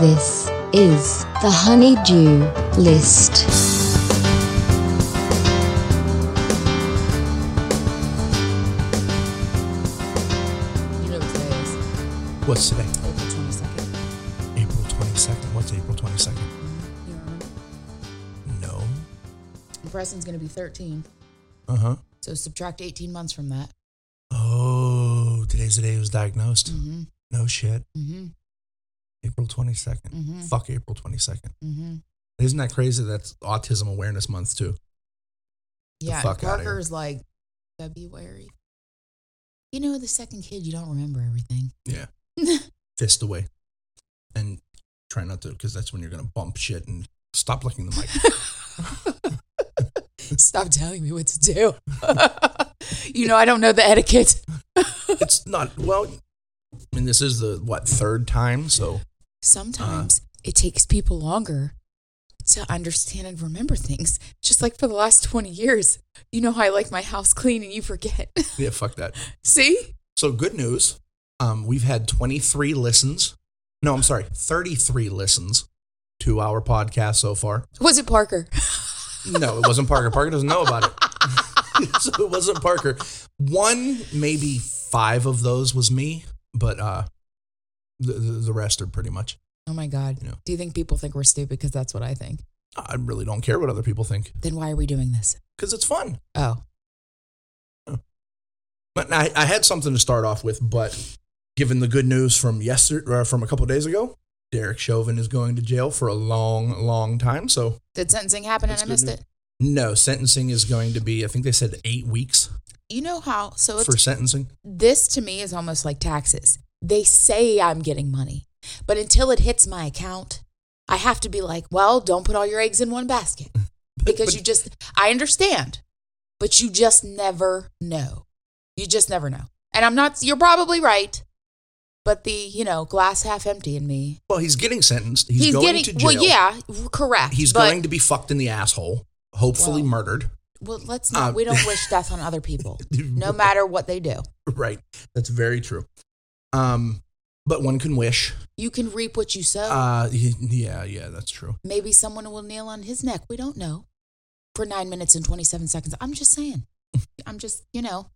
This is the Honey-Do List. You know what today is? What's today? April 22nd. April 22nd. What's April 22nd? You don't remember? No. And Preston's going to be 13. Uh huh. So subtract 18 months from that. Oh, today's the day he was diagnosed. Mm-hmm. No shit. Mm-hmm. April 22nd. Mhm. Fuck April 22nd. Mm-hmm. Isn't that crazy? That's Autism Awareness Month, too. Yeah. Parker's like February. You know, the second kid, you don't remember everything. Yeah. Fist away. And try not to, because that's when you're going to bump shit and stop licking the mic. Stop telling me what to do. you know, I don't know the etiquette. it's not, well, I mean, this is the, what, third time? So, Sometimes it takes people longer to understand and remember things. Just like for the last 20 years. You know how I like my house clean and you forget. yeah, fuck that. See? So good news. Um, we've had 23 listens. No, I'm sorry, 33 listens to our podcast so far. Was it Parker? No, it wasn't Parker. Parker doesn't know about it. so it wasn't Parker. One, maybe five of those was me, but uh, the, the, rest are pretty much. Oh my God. Yeah. Do you think people think we're stupid? Because that's what I think. I really don't care what other people think Then why are we doing this? because it's fun. Oh, But I, I had something to start off with, but given the good news from yesterday, uh, from a couple days ago, Derek Chauvin is going to jail for a long, long time. So did sentencing happen and I missed news. it? No, sentencing is going to be, I think they said eight weeks You know how? So it's, for sentencing. this to me is almost like taxes. They say I'm getting money, but until it hits my account, I have to be like, well, don't put all your eggs in one basket because but- you just, I understand, but you just never know. You just never know. And I'm not, you're probably right, but the, you know, glass half empty in me. Well, he's getting sentenced. He's, going getting, to jail. well, yeah, correct. He's but- going to be fucked in the asshole, hopefully Well- murdered. Well, let's not. Uh, we don't wish death on other people, no matter what they do. Right. That's very true. Um, but one can wish. You can reap what you sow. Uh, yeah, yeah, that's true. Maybe someone will kneel on his neck. We don't know. For nine minutes and 27 seconds. I'm just saying. I'm just, you know,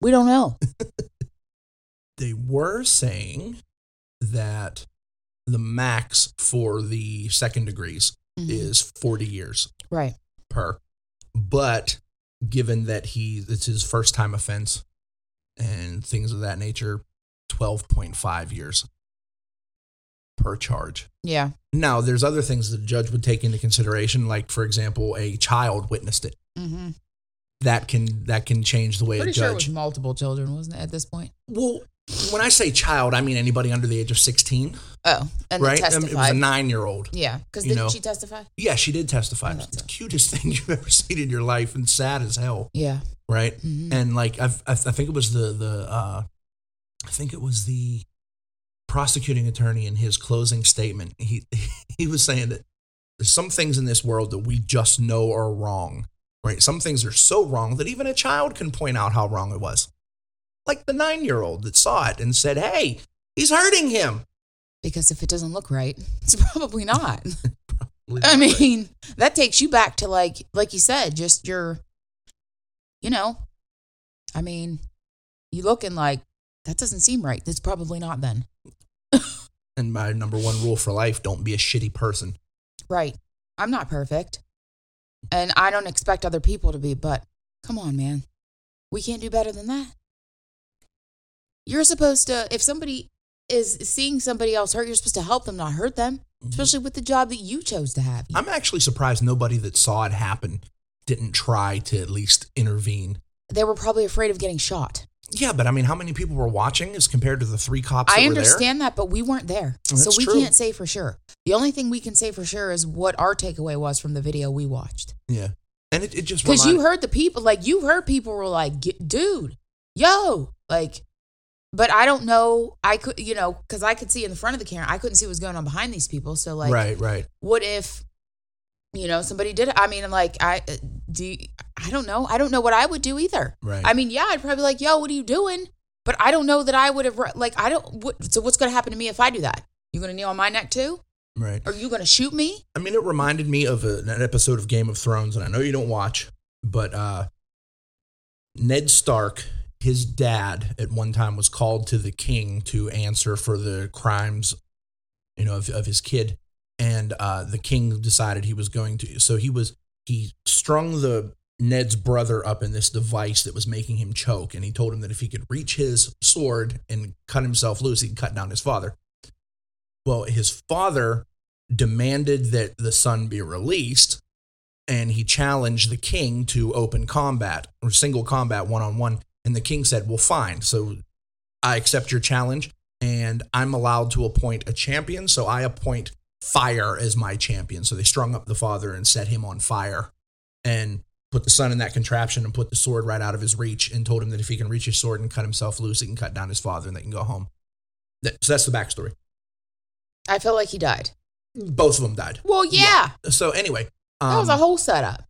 we don't know. They were saying that the max for the second degrees Mhm. is 40 years Right. per. But given that he it's his first time offense and things of that nature, 12.5 years per charge. Yeah. Now, there's other things that the judge would take into consideration, like for example, a child witnessed it. Mm-hmm. That can that can change the way Pretty a sure judge. was multiple children, wasn't it, at this point? well, when I say child, I mean anybody under the age of 16, Oh, and right? they I mean, testified. it was a nine-year-old. yeah. Because didn't know. she testify? Yeah, she did testify. Oh, It that's the cutest thing you've ever seen in your life, and sad as hell, Yeah. right? Mhm. And like I've, I, I think it was the the uh, I think it was the prosecuting attorney in his closing statement. He he was saying that there's some things in this world that we just know are wrong, right? Some things are so wrong that even a child can point out how wrong it was. Like the nine year old that saw it and said, "Hey, he's hurting him." Because if it doesn't look right, it's probably not. I mean, that takes you back to like like you said, just your you know. I mean, you looking like that doesn't seem right. That's probably not then. and my number one rule for life: don't be a shitty person. Right. I'm not perfect. And I don't expect other people to be, but come on, man. We can't do better than that. You're supposed to if somebody is seeing somebody else hurt, you're supposed to help them, not hurt them. Mm-hmm. Especially with the job that you chose to have. I'm actually surprised nobody that saw it happen didn't try to at least intervene. They were probably afraid of getting shot. Yeah, but I mean, how many people were watching as compared to the three cops I understand that, but we weren't there. Oh, so we true. can't say for sure. The only thing we can say for sure is what our takeaway was from the video we watched. Yeah, and it, it just Because you heard the people, like you heard people were like, dude, yo, like, but I don't know. I could, you know, because I could see in the front of the camera, I couldn't see what was going on behind these people. So, like, right, right. what if, you know, somebody did? I mean, like, I uh, do, you- I don't know. I don't know what I would do either. Right. I mean, yeah, I'd probably be like, yo, what are you doing? But I don't know that I would have, like, I don't, what, so what's going to happen to me if I do that? You gonna kneel on my neck too? Right. Are you gonna shoot me? I mean, it reminded me of a, an episode of Game of Thrones, and I know you don't watch, but uh, Ned Stark, his dad, at one time was called to the king to answer for the crimes, you know, of, of his kid, and uh, the king decided he was going to. So he was he strung the Ned's brother up in this device that was making him choke, and he told him that if he could reach his sword and cut himself loose, he'd cut down his father. Well, his father demanded that the son be released and he challenged the king to open combat or single combat one on one. And the king said, Well, fine. So I accept your challenge and I'm allowed to appoint a champion. So I appoint fire as my champion. So they strung up the father and set him on fire and put the son in that contraption and put the sword right out of his reach and told him that if he can reach his sword and cut himself loose, he can cut down his father and they can go home. So that's the backstory. I feel like he died. Both of them died. Well, yeah, So anyway, that was a um, whole setup.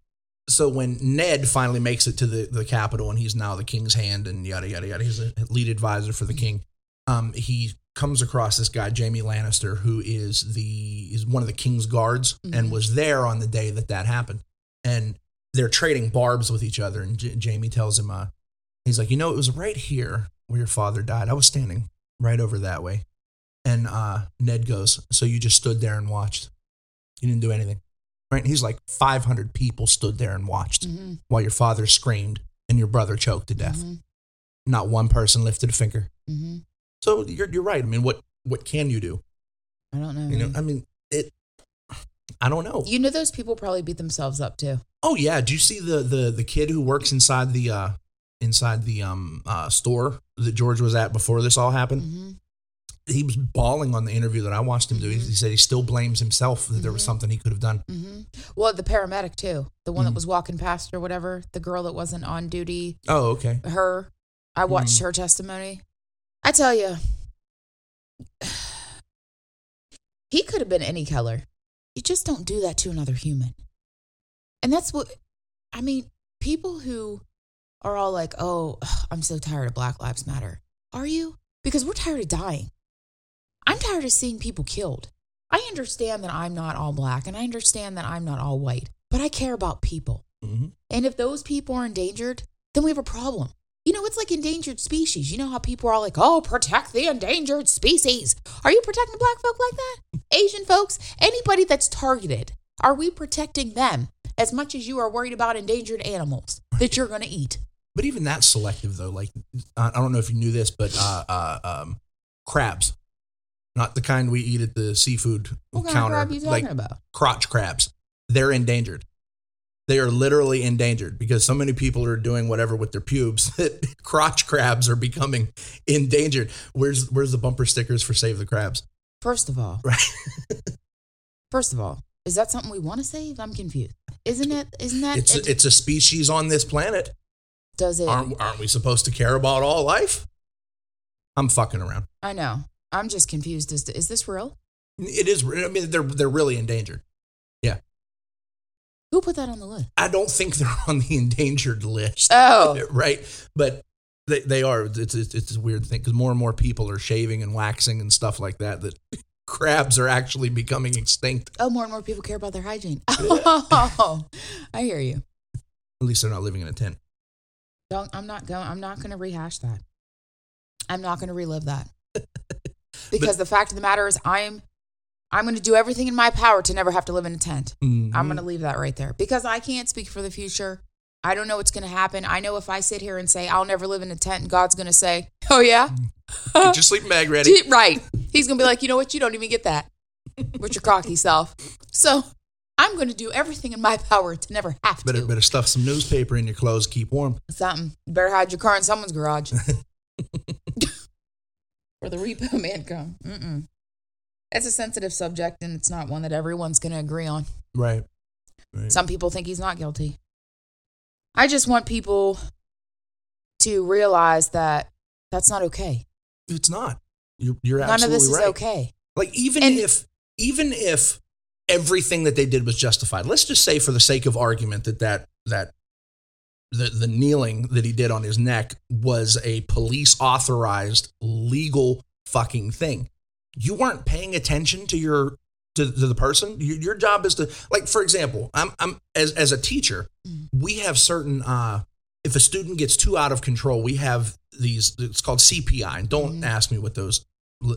So when Ned finally makes it to the, the capital and he's now the king's hand and yada yada yada, he's a lead advisor for the king. Um, he comes across this guy Jaime Lannister, who is the is one of the king's guards and Mhm. was there on the day that that happened. And they're trading barbs with each other. And J- Jamie tells him, uh, he's like, you know, it was right here where your father died. I was standing right over that way. And uh, Ned goes, so you just stood there and watched. You didn't do anything. Right? He's like, 500 people stood there and watched hmm while your father screamed and your brother choked to death. hmm Not one person lifted a finger. hmm So you're, you're right. I mean, what, what can you do? I don't know. You know. I mean, it, I don't know. You know those people probably beat themselves up too. Oh yeah, do you see the the the kid who works inside the uh inside the um uh store that George was at before this all happened? He was bawling on the interview that I watched him do. He, Mhm. he said he still blames himself that there was Mhm. something he could have done. hmm Well, the paramedic too, the one that was walking past or whatever, the girl that wasn't on duty, Oh, okay. her. I watched her testimony. I tell you, he could have been any color. You just don't do that to another human. And that's what I mean. People who are all like, "Oh, I'm so tired of Black Lives Matter." Are you? Because we're tired of dying. I'm tired of seeing people killed. I understand that I'm not all black and I understand that I'm not all white, but I care about people. hmm And if those people are endangered, then we have a problem. You know, it's like endangered species. You know how people are like, oh, protect the endangered species. Are you protecting black folk like that? Asian folks? Anybody that's targeted, are we protecting them as much as you are worried about endangered animals that you're going to eat? But even that's selective though. Like I I don't know if you knew this, but uh, uh um crabs, not the kind we eat at the seafood What kind counter, of crab are you like talking about? crotch crabs. They're endangered. They are literally endangered because so many people are doing whatever with their pubes that crotch crabs are becoming endangered. Where's where's the bumper stickers for Save the Crabs? First of all, Right. first of all, is that something we want to save? I'm confused. Isn't it? Isn't that? It's it- it's a species on this planet. does it? Aren't aren't we supposed to care about all life? I'm fucking around. I know. I'm just confused. To, is this real? It is. I mean, they're they're really endangered. Yeah, Who put that on the list? I don't think they're on the endangered list. Oh, right? But they, they are. It's, it's, it's a weird thing because more and more people are shaving and waxing and stuff like that. That crabs are actually becoming extinct. oh, more and more people care about their hygiene. Oh, I hear you. At least they're not living in a tent. Don't. I'm not going. I'm not going to rehash that. I'm not going to relive that. Because the fact of the matter is, I'm. I'm going to do everything in my power to never have to live in a tent. I'm Mhm. going to leave that right there because I can't speak for the future. I don't know what's going to happen. I know if I sit here and say I'll never live in a tent, and God's going to say, "Oh yeah, Get your sleeping bag ready. right." He's going to be like, "You know what? You don't even get that with your cocky self." So I'm going to do everything in my power to never have Better to. better stuff some newspaper in your clothes. Keep warm. Something. Better hide your car in someone's garage. Where the repo man come. Mm-mm. It's a sensitive subject, and it's not one that everyone's going to agree on. Right. Right. Some people think he's not guilty. I just want people to realize that that's not okay. It's not. You're, you're None of this is okay. Like even And- if even if everything that they did was justified, let's just say for the sake of argument that that that the the kneeling that he did on his neck was a police authorized legal fucking thing. you weren't paying attention to your to, to the person. Your, your job is to like, for example, I'm I'm as as a teacher, we have certain uh if a student gets too out of control, we have these it's called CPI. And don't ask me what those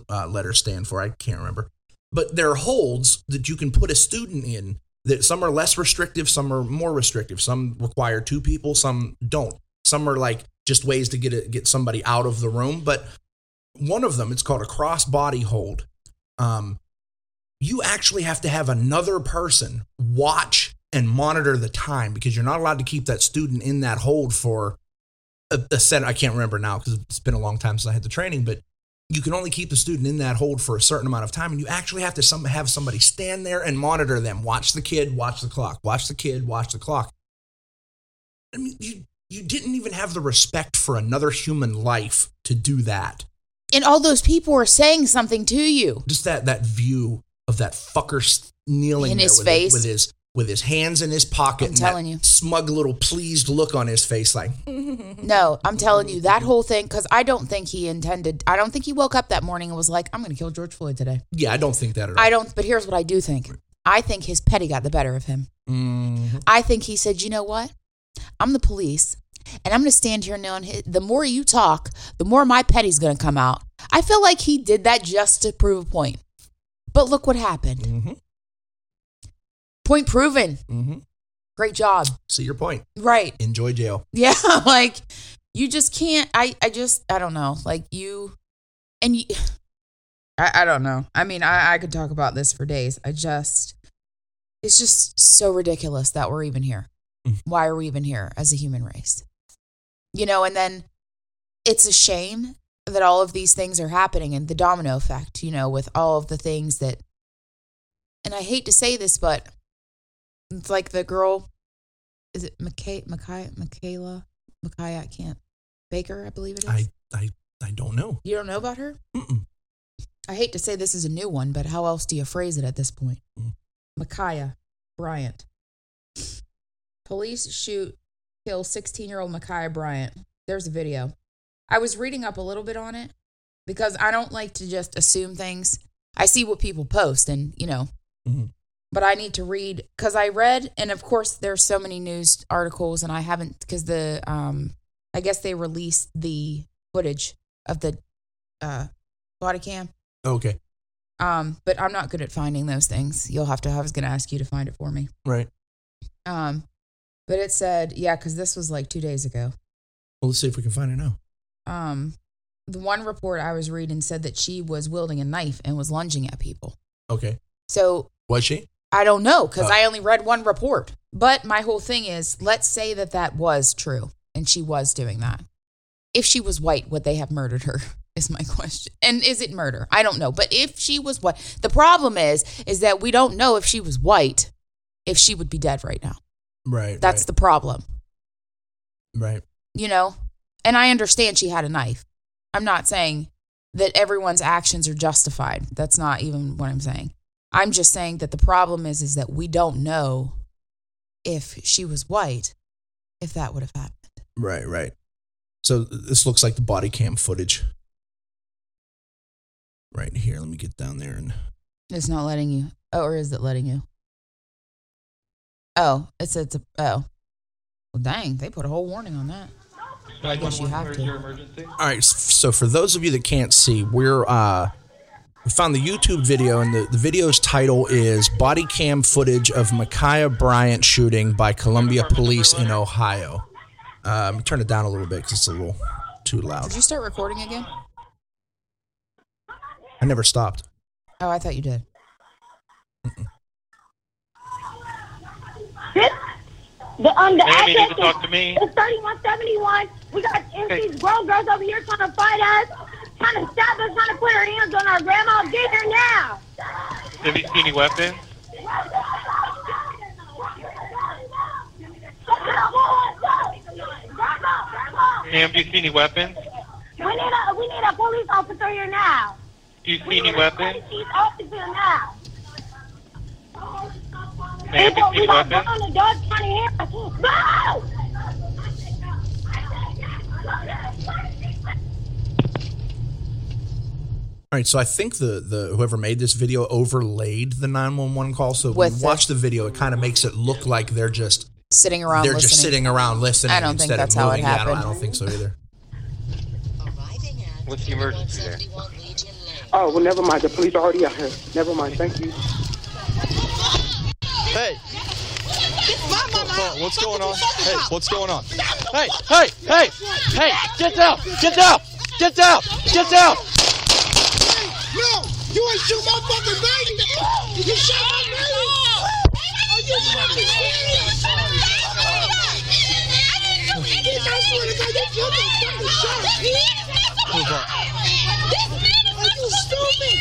uh, letters stand for. I can't remember. But there are holds that you can put a student in that some are less restrictive, some are more restrictive. Some require two people, some don't. Some are like just ways to get it, get somebody out of the room. But one of them, it's called a cross body hold. Um, you actually have to have another person watch and monitor the time because you're not allowed to keep that student in that hold for a, a set. I can't remember now because it's been a long time since I had the training, but you can only keep the student in that hold for a certain amount of time and you actually have to some, have somebody stand there and monitor them watch the kid watch the clock watch the kid watch the clock i mean you you didn't even have the respect for another human life to do that And all those people are saying something to you. just that that view of that fucker kneeling In his face. with his with his hands in his pocket I'm and telling you. smug little pleased look on his face like No, I'm telling you that whole thing because I don't think he intended. I don't think he woke up that morning and was like, "I'm going to kill George Floyd today." yeah i don't think that at all I don't. But here's what I do think. I think his petty got the better of him. Mhm. I think he said, "You know what? I'm the police, and I'm going to stand here knowing his, the more you talk, the more my petty's going to come out." I feel like he did that just to prove a point. But look what happened. Mhm. Point proven. Mhm. Great job. see your point Right. enjoy jail Yeah, like you just can't. I I just I don't know. Like you, and you. I I don't know. I mean, I I could talk about this for days. I just, it's just so ridiculous that we're even here. Mm. Why are we even here as a human race? You know, and then it's a shame that all of these things are happening and the domino effect. You know, with all of the things that, and I hate to say this, but it's like the girl is it McKay, McKay, Michaela? Michaela, I can't. Baker, I believe it is. i i i don't know you don't know about her? Mm-mm. I hate to say this is a new one, but how else do you phrase it at this point? Mm. Makhia Bryant. Police shoot, kill 16 year old Makhia Bryant. There's a video. I was reading up a little bit on it because I don't like to just assume things. I see what people post and, you know, Mhm. But I need to read because I read, and of course, there's so many news articles, and I haven't because the, um, I guess they released the footage of the uh, body cam. okay Um, but I'm not good at finding those things. You'll have to. I was going to ask you to find it for me. right Um, but it said, yeah, because this was like two days ago. well let's see if we can find it now Um, the one report I was reading said that she was wielding a knife and was lunging at people. okay So was she I don't know because Uh. I only read one report. But my whole thing is, let's say that that was true and she was doing that. If she was white, would they have murdered her? Is my question. And is it murder? I don't know. But if she was white, the problem is, is that we don't know if she was white, if she would be dead right now. right That's the problem, right you know? And I understand she had a knife. I'm not saying that everyone's actions are justified. That's not even what I'm saying. I'm just saying that the problem is is that we don't know if she was white, if that would have happened. Right, right. So this looks like the body cam footage. Right here. Let me get down there and It's not letting you. Oh, or is it letting you? Oh, it's it's a oh. Well, dang, they put a whole warning on that. I guess you have to. All right, so for those of you that can't see, we're uh we found the YouTube video and the, the video's title is Body Cam Footage of Makhia Bryant Shooting by Columbus Police in Ohio. Um, turn it down a little bit because it's a little too loud. Did you start recording again? I never stopped. Oh, I thought you did. This, the um the Ma'am, you need address to talk to me. is thirty one seventy one. We got these grown girls over here trying to fight us, trying to stop us, trying to put our hands on our grandma. Get here now. Have you seen any weapons? Ma'am, do you see any weapons? We need a we need a police officer here now. Do you We any need weapons? police officer now. Ma'am, do you see any weapons? on the dog trying to hear us. No! All right, so I think the the whoever made this video overlaid the 911 call. So when With you the- watch the video, it kind of makes it look like they're just Sitting around they're listening. just sitting around listening. I don't think instead that's of how it moving. Yeah, I don't- I don't think so either. What's the emergency there? Oh, well, never mind. The police are already out here. Never mind. Thank you. Hey. What's going on? Hey, what's going on? Hey, hey, hey, hey, get down, get down, get down, get down. No, you ain't shoot my fucking baby. You shot my baby. Are you fucking serious? I swear to God, you killed me fucking shot. Are you stupid?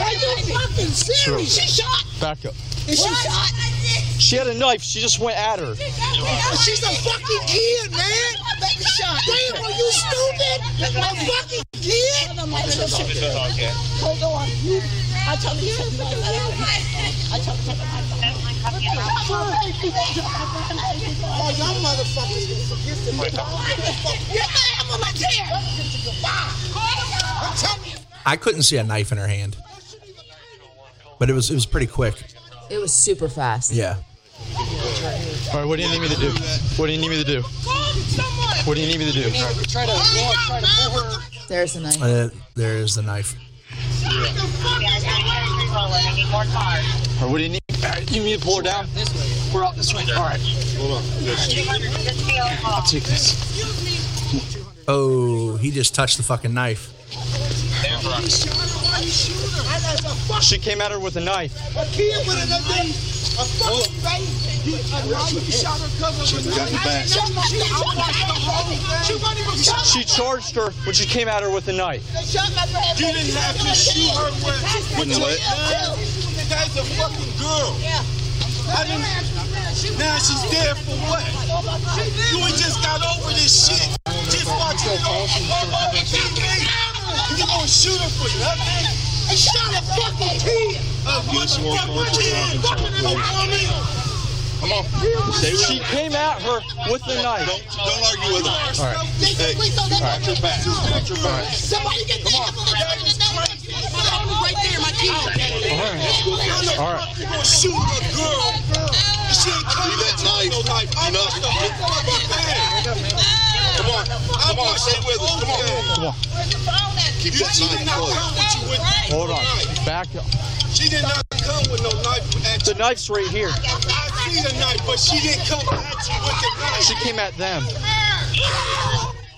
Are you fucking serious? She shot. Back up. Is she shot? She had a knife. She just went at her. She's a fucking kid, man. Damn, are you stupid? A fucking kid? Hold on. You, I told you. I Oh, y'all motherfuckers gonna forget the Yeah, I'm on my chair. I'm telling you. I couldn't see a knife in her hand, but it was it was pretty quick. It was super fast. Yeah. All right, what do you need me to do? What do you need me to do? What do you need me to do? Try to, try to pull her. There's the knife. Uh, there is the knife. All right, what do you need? All right, you need to pull her down? We're out this way. All right. Hold on. I'll take this. Oh, he just touched the fucking knife. She came at her with a knife. A kid with a baby. A fucking baby. You, a knife. You shot her cousin with a knife. She watched the whole thing. She wasn't even shot. She charged her when she came at her with a knife. shot. You didn't have to shoot her with, with the what? That's a fucking girl. Yeah. I didn't, now she's dead for what? You ain't just got over this shit. Just watching it on, on, on TV. And you gonna shoot her for nothing? I shot a fucking kid. A motherfucking kid. Fucking in a woman. Come on. She came at her with the knife. Don't, don't argue with her. All right. Hey, watch your back. Watch your back. Somebody get the ambulance. Right there, my kid. All right. You gonna shoot a girl? She ain't coming that knife. No knife. I'm not. Come on. Come on. Stay with us. Come on. Come on. Keep that knife close. Hold on. Back up. She did not come with no knife at The knife's right here. I see the knife, but she didn't come at you with the knife. She came at them.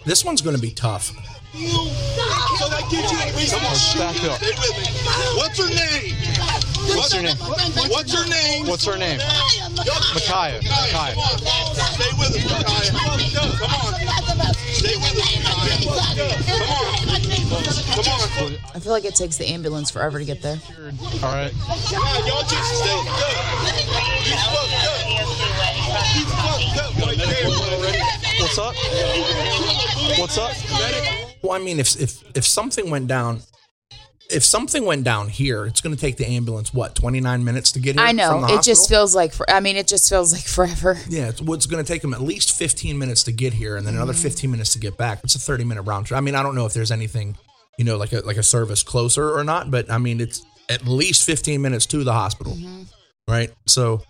This one's going to be tough. You. So that gives you a reason to shoot Back up. Stay with me. What's her name? What's her name? What's her name? What's her name? Makhia. Makhia. Stay with us, Makhia. Come on. Stay with us, Makhia. Come on. Come on. I feel like it takes the ambulance forever to get there. All right. Y'all just stay up. He's fucked up. He's fucked up right there. What's up? What's up? Well, I mean, if if if something went down, if something went down here, it's going to take the ambulance what twenty nine minutes to get here. I know. It just feels like. For, I mean, it just feels like forever. Yeah, it's, well, it's going to take them at least 15 minutes to get here and then another 15 minutes to get back. It's a 30 minute round trip. I mean, I don't know if there's anything, you know, like a like a service closer or not, but I mean, it's at least 15 minutes to the hospital. Right? So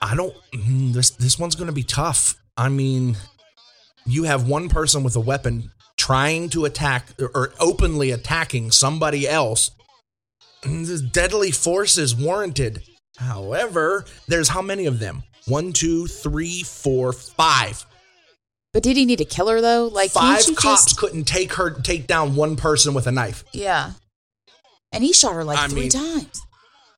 I don't mm, this this one's going to be tough. I mean, you have one person with a weapon trying to attack or openly attacking somebody else deadly force is warranted. However, there's how many of them? One, two, three, four, five. But did he need to kill her though? Like Five cops just- couldn't take her, take down one person with a knife. yeah. And he shot her like I three mean- times.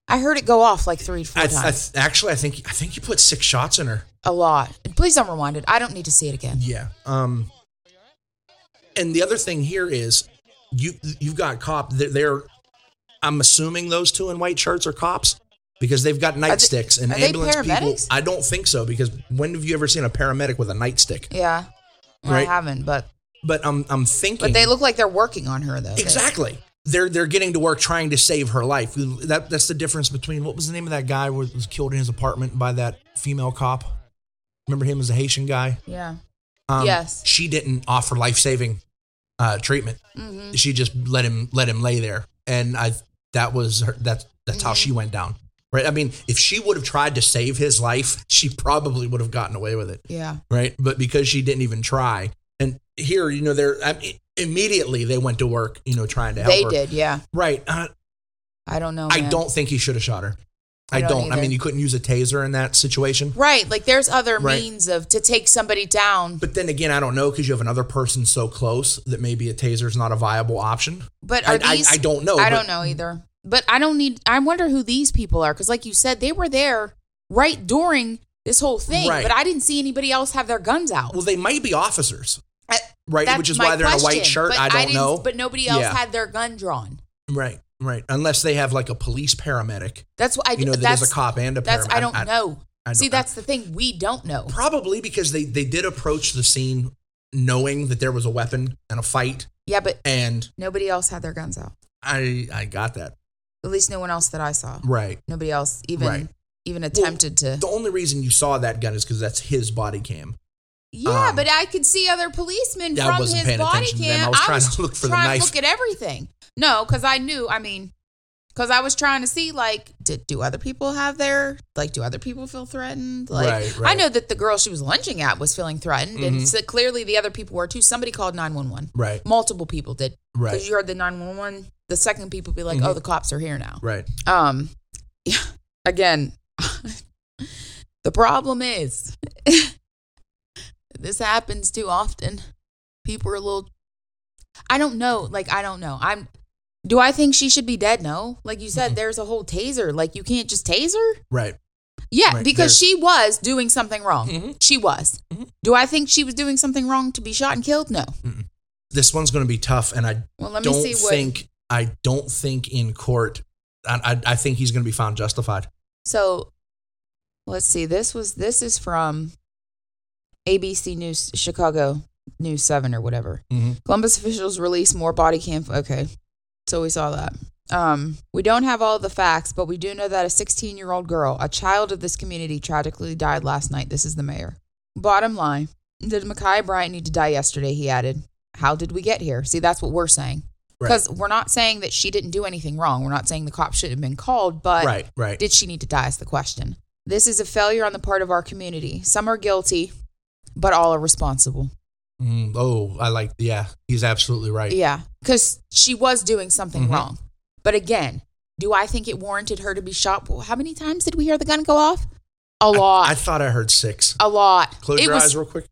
I heard it go off like three, four I, I, times. actually, I think I think you put six shots in her. A lot. And please don't rewind it. I don't need to see it again. Yeah. Um. And the other thing here is, you you've got cop. They're, they're I'm assuming those two in white shirts are cops because they've got nightsticks and ambulance people. I don't think so because when have you ever seen a paramedic with a nightstick? Yeah. Well, Right. I haven't, but But I'm I'm thinking. but they look like they're working on her though. Exactly. They're they're getting to work trying to save her life. That that's the difference between what was the name of that guy who was killed in his apartment by that female cop. Remember him as a Haitian guy? Yeah. Um, Yes. She didn't offer life saving uh, treatment. Mm-hmm. She just let him let him lay there, and I that was her. That's that's how Mm-hmm. she went down. Right. I mean, if she would have tried to save his life, she probably would have gotten away with it. Yeah. Right. But because she didn't even try, and here, you know, they're I mean, immediately they went to work, you know, trying to help They her. did, yeah. Right. Uh, I don't know. I don't think he should have shot her. I I don't don't. I mean, you couldn't use a taser in that situation. Right. Like there's other Right. means of to take somebody down. But then again, I don't know because you have another person so close that maybe a taser is not a viable option. But I, are I, these I don't know. I but- don't know either. But I don't need I wonder who these people are cuz like you said they were there right during this whole thing, Right. but I didn't see anybody else have their guns out. Well, they might be officers, I- right? Which is why they're in a white shirt. I don't know. But nobody else Yeah. had their gun drawn. Right, right. Unless they have like a police paramedic. That's what I You know, that that's is a cop and a paramedic. I don't know. I don't- See, that's the thing we don't know. Probably because they they did approach the scene knowing that there was a weapon and a fight, Yeah, but and nobody else had their guns out. I I got that At least no one else that I saw. right. Nobody else even Right. even attempted to. The only reason you saw that gun is because that's his body cam. Yeah, Um, but I could see other policemen Yeah, from his body attention to them. cam. I was trying to look for the knife. To look at everything. No, because I knew. I mean, because I was trying to see like, did do other people have their like? Do other people feel threatened? Like, Right, I know that the girl she was lunging at was feeling threatened, Mhm. and so clearly the other people were too. Somebody called nine one one. Right, Multiple people did. Right. Because you heard the nine one one. The second people be like, Mhm. "Oh, the cops are here now." right. Um, yeah, again, the problem is this happens too often. People are a little. I don't know. Like I don't know. I'm. Do I think she should be dead? No. Like you said, there's a whole taser. Like you can't just tase her. Right. Yeah, Right, because there's- she was doing something wrong. Mhm. She was. Mhm. Do I think she was doing something wrong to be shot and killed? No. This one's going to be tough, and I Well, let me don't see what. think I don't think in court. I, I, I think he's going to be found justified. So let's see. This was this is from ABC News Chicago News 7 or whatever. Mhm. Columbus officials release more body cam okay. So we saw that. Um, we don't have all the facts, but we do know that a 16 year old girl, a child of this community, tragically died last night. This is the mayor. Bottom line Did Makai Bryant need to die yesterday? He added. How did we get here? See, that's what we're saying. Right. Because we're not saying that she didn't do anything wrong. We're not saying the cops should have been called, but Right, right. did she need to die is the question. This is a failure on the part of our community. Some are guilty, but all are responsible. Mm, oh, I like. Yeah, he's absolutely right. Yeah, because she was doing something Mhm. wrong. But again, do I think it warranted her to be shot? Well, How many times did we hear the gun go off? A lot. I, I thought I heard six. a lot. Close it your was, eyes real quick.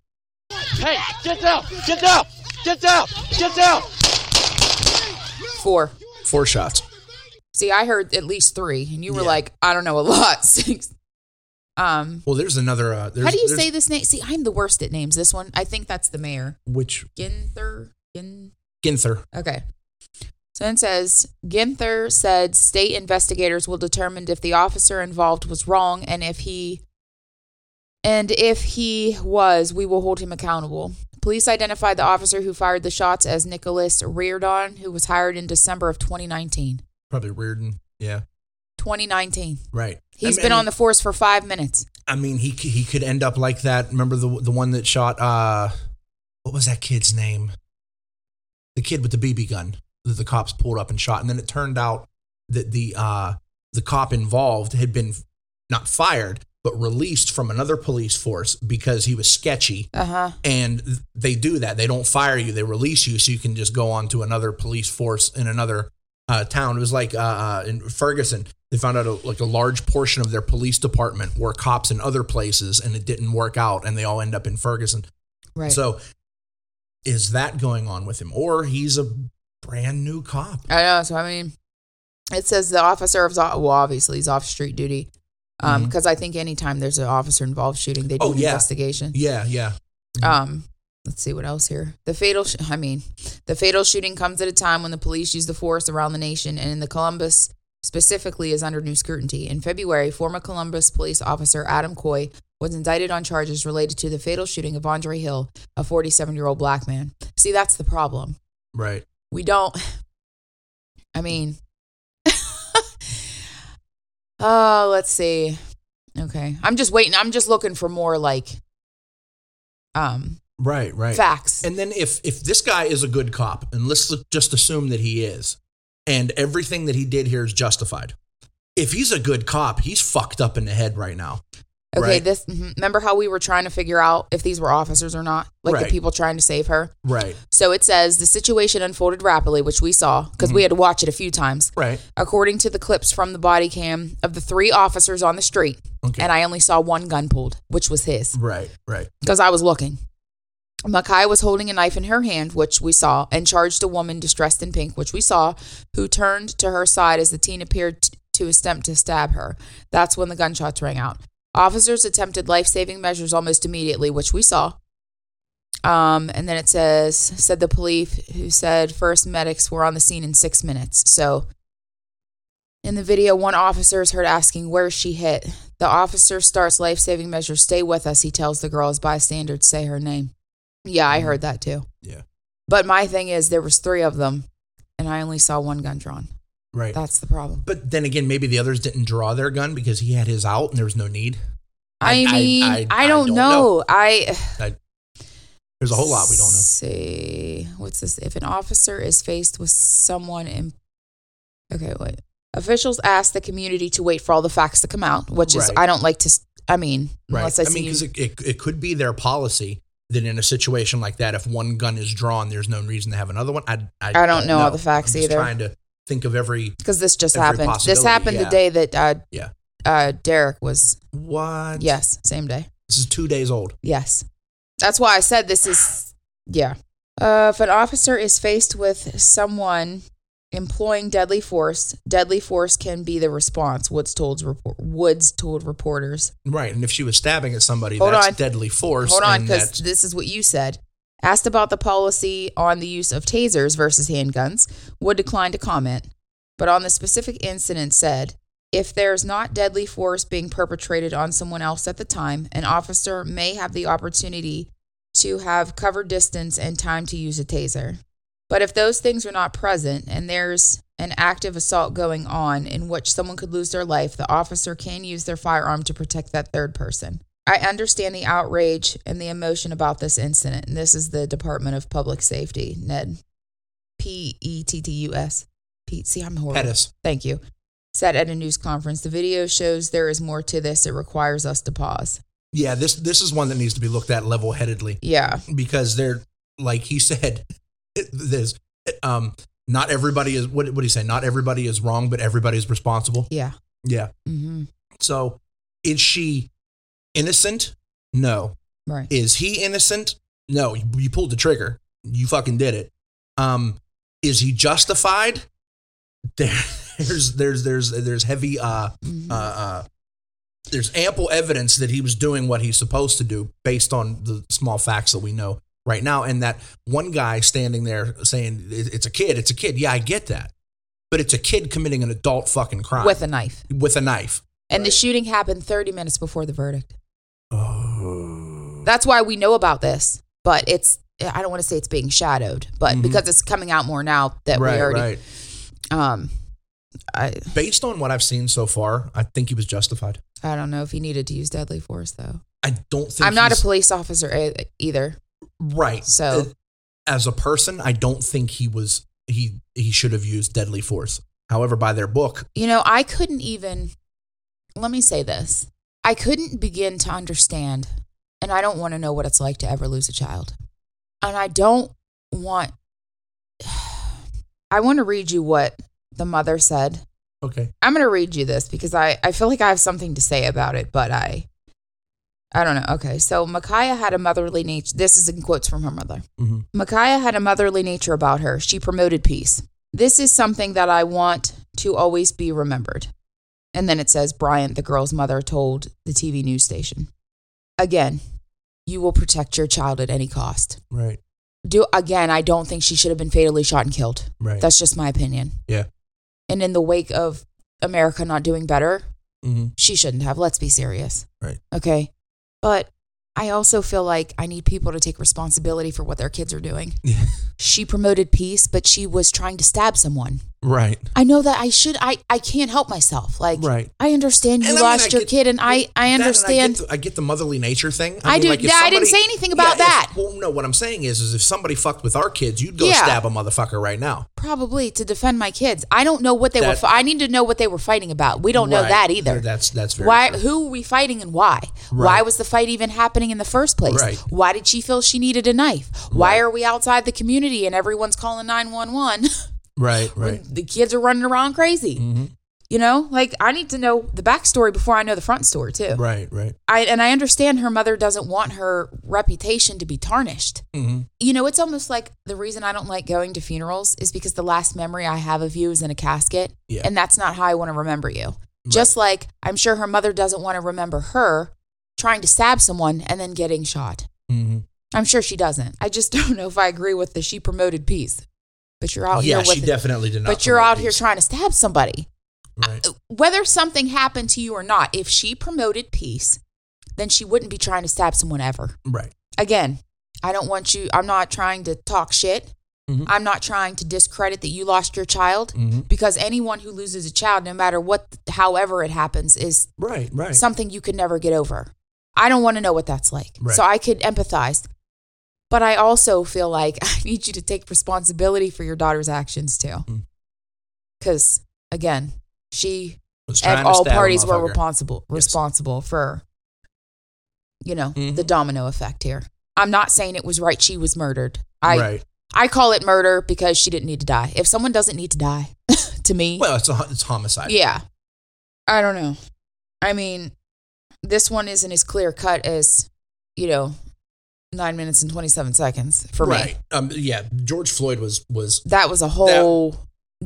Hey, get down! Get down! Get down! Get down! four. Four shots. See, I heard at least three, and you were Yeah. like, I don't know, a lot. Six. Um, Well, there's another. Uh, there's, how do you say this name? See, I'm the worst at names. This one, I think that's the mayor, which Ginther. Gin. Ginther? Okay. So it says Ginther said state investigators will determine if the officer involved was wrong and if he and if he was, we will hold him accountable. Police identified the officer who fired the shots as Nicholas Reardon, who was hired in December of 2019. Probably Reardon. Yeah, 2019. right. He's I been on the force for five minutes. I mean, he he could end up like that. Remember the the one that shot? uh What was that kid's name? The kid with the BB gun that the cops pulled up and shot, and then it turned out that the uh the cop involved had been not fired but released from another police force because he was sketchy. Uh huh. and they do that. They don't fire you; they release you, so you can just go on to another police force in another uh, town. It was like uh, uh, in Ferguson. They found out a, like a large portion of their police department were cops in other places, and it didn't work out, and they all end up in Ferguson. Right. So, is that going on with him, or he's a brand new cop? I know. So I mean, it says the officer of well, obviously he's off street duty, um, because I think anytime there's an officer involved shooting, they do Oh, an yeah. investigation. Yeah, yeah. Um, let's see what else here. The fatal, sh- I mean, the fatal shooting comes at a time when the police use the force around the nation, and in the Columbus specifically is under new scrutiny. In February, former Columbus police officer Adam Coy was indicted on charges related to the fatal shooting of Andre Hill, a 47 year old black man. See, that's the problem. Right. We don't. I mean, oh, let's see. Okay, I'm just waiting. I'm just looking for more like, um, Right, right. Facts. And then if if this guy is a good cop, and let's just assume that he is, and everything that he did here is justified. If he's a good cop, he's fucked up in the head right now. Okay, right? this mhm. remember how we were trying to figure out if these were officers or not? Like Right. the people trying to save her. Right, So it says the situation unfolded rapidly, which we saw because Mm-hmm. we had to watch it a few times. right. According to the clips from the body cam of the three officers on the street, Okay. and I only saw one gun pulled, which was his, Right, right. because I was looking. Makai was holding a knife in her hand, which we saw, and charged a woman distressed in pink, which we saw, who turned to her side as the teen appeared t- to attempt to stab her. That's when the gunshots rang out. Officers attempted life saving measures almost immediately, which we saw. Um, and then it says, said the police who said first medics were on the scene in six minutes. So in the video, one officer is heard asking, Where's she hit? The officer starts life saving measures. Stay with us, he tells the girl as bystanders say her name. Yeah, I heard um, that too. Yeah. But my thing is, there was three of them, and I only saw one gun drawn. Right. That's the problem. But then again, maybe the others didn't draw their gun because he had his out and there was no need. I, I- mean, I, I- I don't, don't know. I There's a whole lot we don't know. See, what's this? If an officer is faced with someone in, okay, wait. Officials ask the community to wait for all the facts to come out, which is Right. I don't like to. I mean, Right. unless I, I, mean, because it, it, it could be their policy that in a situation like that, if one gun is drawn, there's no reason to have another one. I, I, I don't know all the facts I'm just either. trying to think of every because this just happened. This happened yeah. the day that uh, Yeah. uh, Derek was. what. Yes, same day. This is two days old. Yes, that's why I said this is. Yeah. Uh, if an officer is faced with someone employing deadly force, deadly force can be the response. Woods told report. Woods told reporters. Right. And if she was stabbing at somebody, Hold that's on. deadly force. Hold on, because this is what you said. Asked about the policy on the use of tasers versus handguns, Wood declined to comment, but on the specific incident said, if there's not deadly force being perpetrated on someone else at the time, an officer may have the opportunity to have cover distance and time to use a taser. But if those things are not present and there's an active assault going on in which someone could lose their life, the officer can use their firearm to protect that third person. I understand the outrage and the emotion about this incident. And this is the Department of Public Safety, Ned. P E T T U S. Pete, see, I'm horrible. Pettus. Thank you. Said at a news conference. The video shows there is more to this. It requires us to pause. Yeah, this this is one that needs to be looked at level headedly Yeah. because they're like he said, it, there's um not everybody is what what do you say? Not everybody is wrong, but everybody's responsible. Yeah. Yeah. hmm So is she innocent? No. Right. Is he innocent? No. You, you pulled the trigger. You fucking did it. Um, is he justified? There, there's there's there's there's heavy uh Mhm. uh uh there's ample evidence that he was doing what he's supposed to do based on the small facts that we know right now. And that one guy standing there saying it's a kid, it's a kid. Yeah, I get that, but it's a kid committing an adult fucking crime With a knife. with a knife. And the shooting happened 30 minutes before the verdict. Oh. That's why we know about this. But it's, I don't want to say it's being shadowed, but Mhm. because it's coming out more now that right, we already, right. um, I, Based on what I've seen so far, I think he was justified. I don't know if he needed to use deadly force though. I don't think I'm not a police officer e- either. Right. So- as a person, I don't think he was he he should have used deadly force. However, by their book, You know, I couldn't even, let me say this I couldn't begin to understand, and I don't want to know what it's like to ever lose a child. And I don't want, I want to read you what the mother said. okay, I'm going to read you this because I, I feel like I have something to say about it, but I, I don't know. Okay. So Makhia had a motherly nature. This is in quotes from her mother. Makhia had a motherly nature about her. She promoted peace. This is something that I want to always be remembered. And then it says Bryant, the girl's mother, told the TV news station. Again, you will protect your child at any cost. right, Do again, I don't think she should have been fatally shot and killed. right, That's just my opinion. yeah, And in the wake of America not doing better, hmm she shouldn't have. Let's be serious. Right. Okay. But I also feel like I need people to take responsibility for what their kids are doing. yeah, She promoted peace, but she was trying to stab someone. Right. I know that I should. I I can't help myself. Like, Right. I understand you And I mean, lost I your get- kid, and I I understand. I get, the, I get the motherly nature thing. I do- if yeah, I didn't say anything about if- that. well, no, what I'm saying is, is if somebody fucked with our kids, you'd go Yeah. stab a motherfucker right now. probably to defend my kids. I don't know what they were. That- Fi- I need to know what they were fighting about. We don't know that either. That's that's very why? true. Who were we fighting and why? Why was the fight even happening in the first place? Right. Why did she feel she needed a knife? Why Right. are we outside the community and everyone's calling nine one one? Right. Right. The kids are running around crazy. Mm-hmm. You know, like I need to know the backstory before I know the front story too. Right. Right. I and I understand her mother doesn't want her reputation to be tarnished. Mm-hmm. You know, it's almost like the reason I don't like going to funerals is because the last memory I have of you is in a casket, Yeah. and that's not how I want to remember you. Just like I'm sure her mother doesn't want to remember her trying to stab someone and then getting shot. Mm-hmm. I'm sure she doesn't. I just don't know if I agree with the she promoted peace. But you're out yeah, here with she it- definitely did not. But you're out here trying to stab somebody. Right. Whether something happened to you or not, if she promoted peace, then she wouldn't be trying to stab someone ever. Right. Again, I don't want you, I'm not trying to talk shit. Mhm. I'm not trying to discredit that you lost your child Mhm. because anyone who loses a child, no matter what, however it happens, is Right. Right. something you could never get over. I don't want to know what that's like. Right. So I could empathize. But I also feel like I need you to take responsibility for your daughter's actions too. Because again, she and all parties were responsible Yes. responsible for you know Mhm. the domino effect here. I'm not saying it was right she was murdered. I right. I call it murder because she didn't need to die. If someone doesn't need to die, to me, Well, it's a, it's homicide. yeah. I don't know. I mean, this one isn't as clear cut as, you know, nine minutes and 27 seconds for right. me. Um. Yeah. George Floyd was was. That was a whole,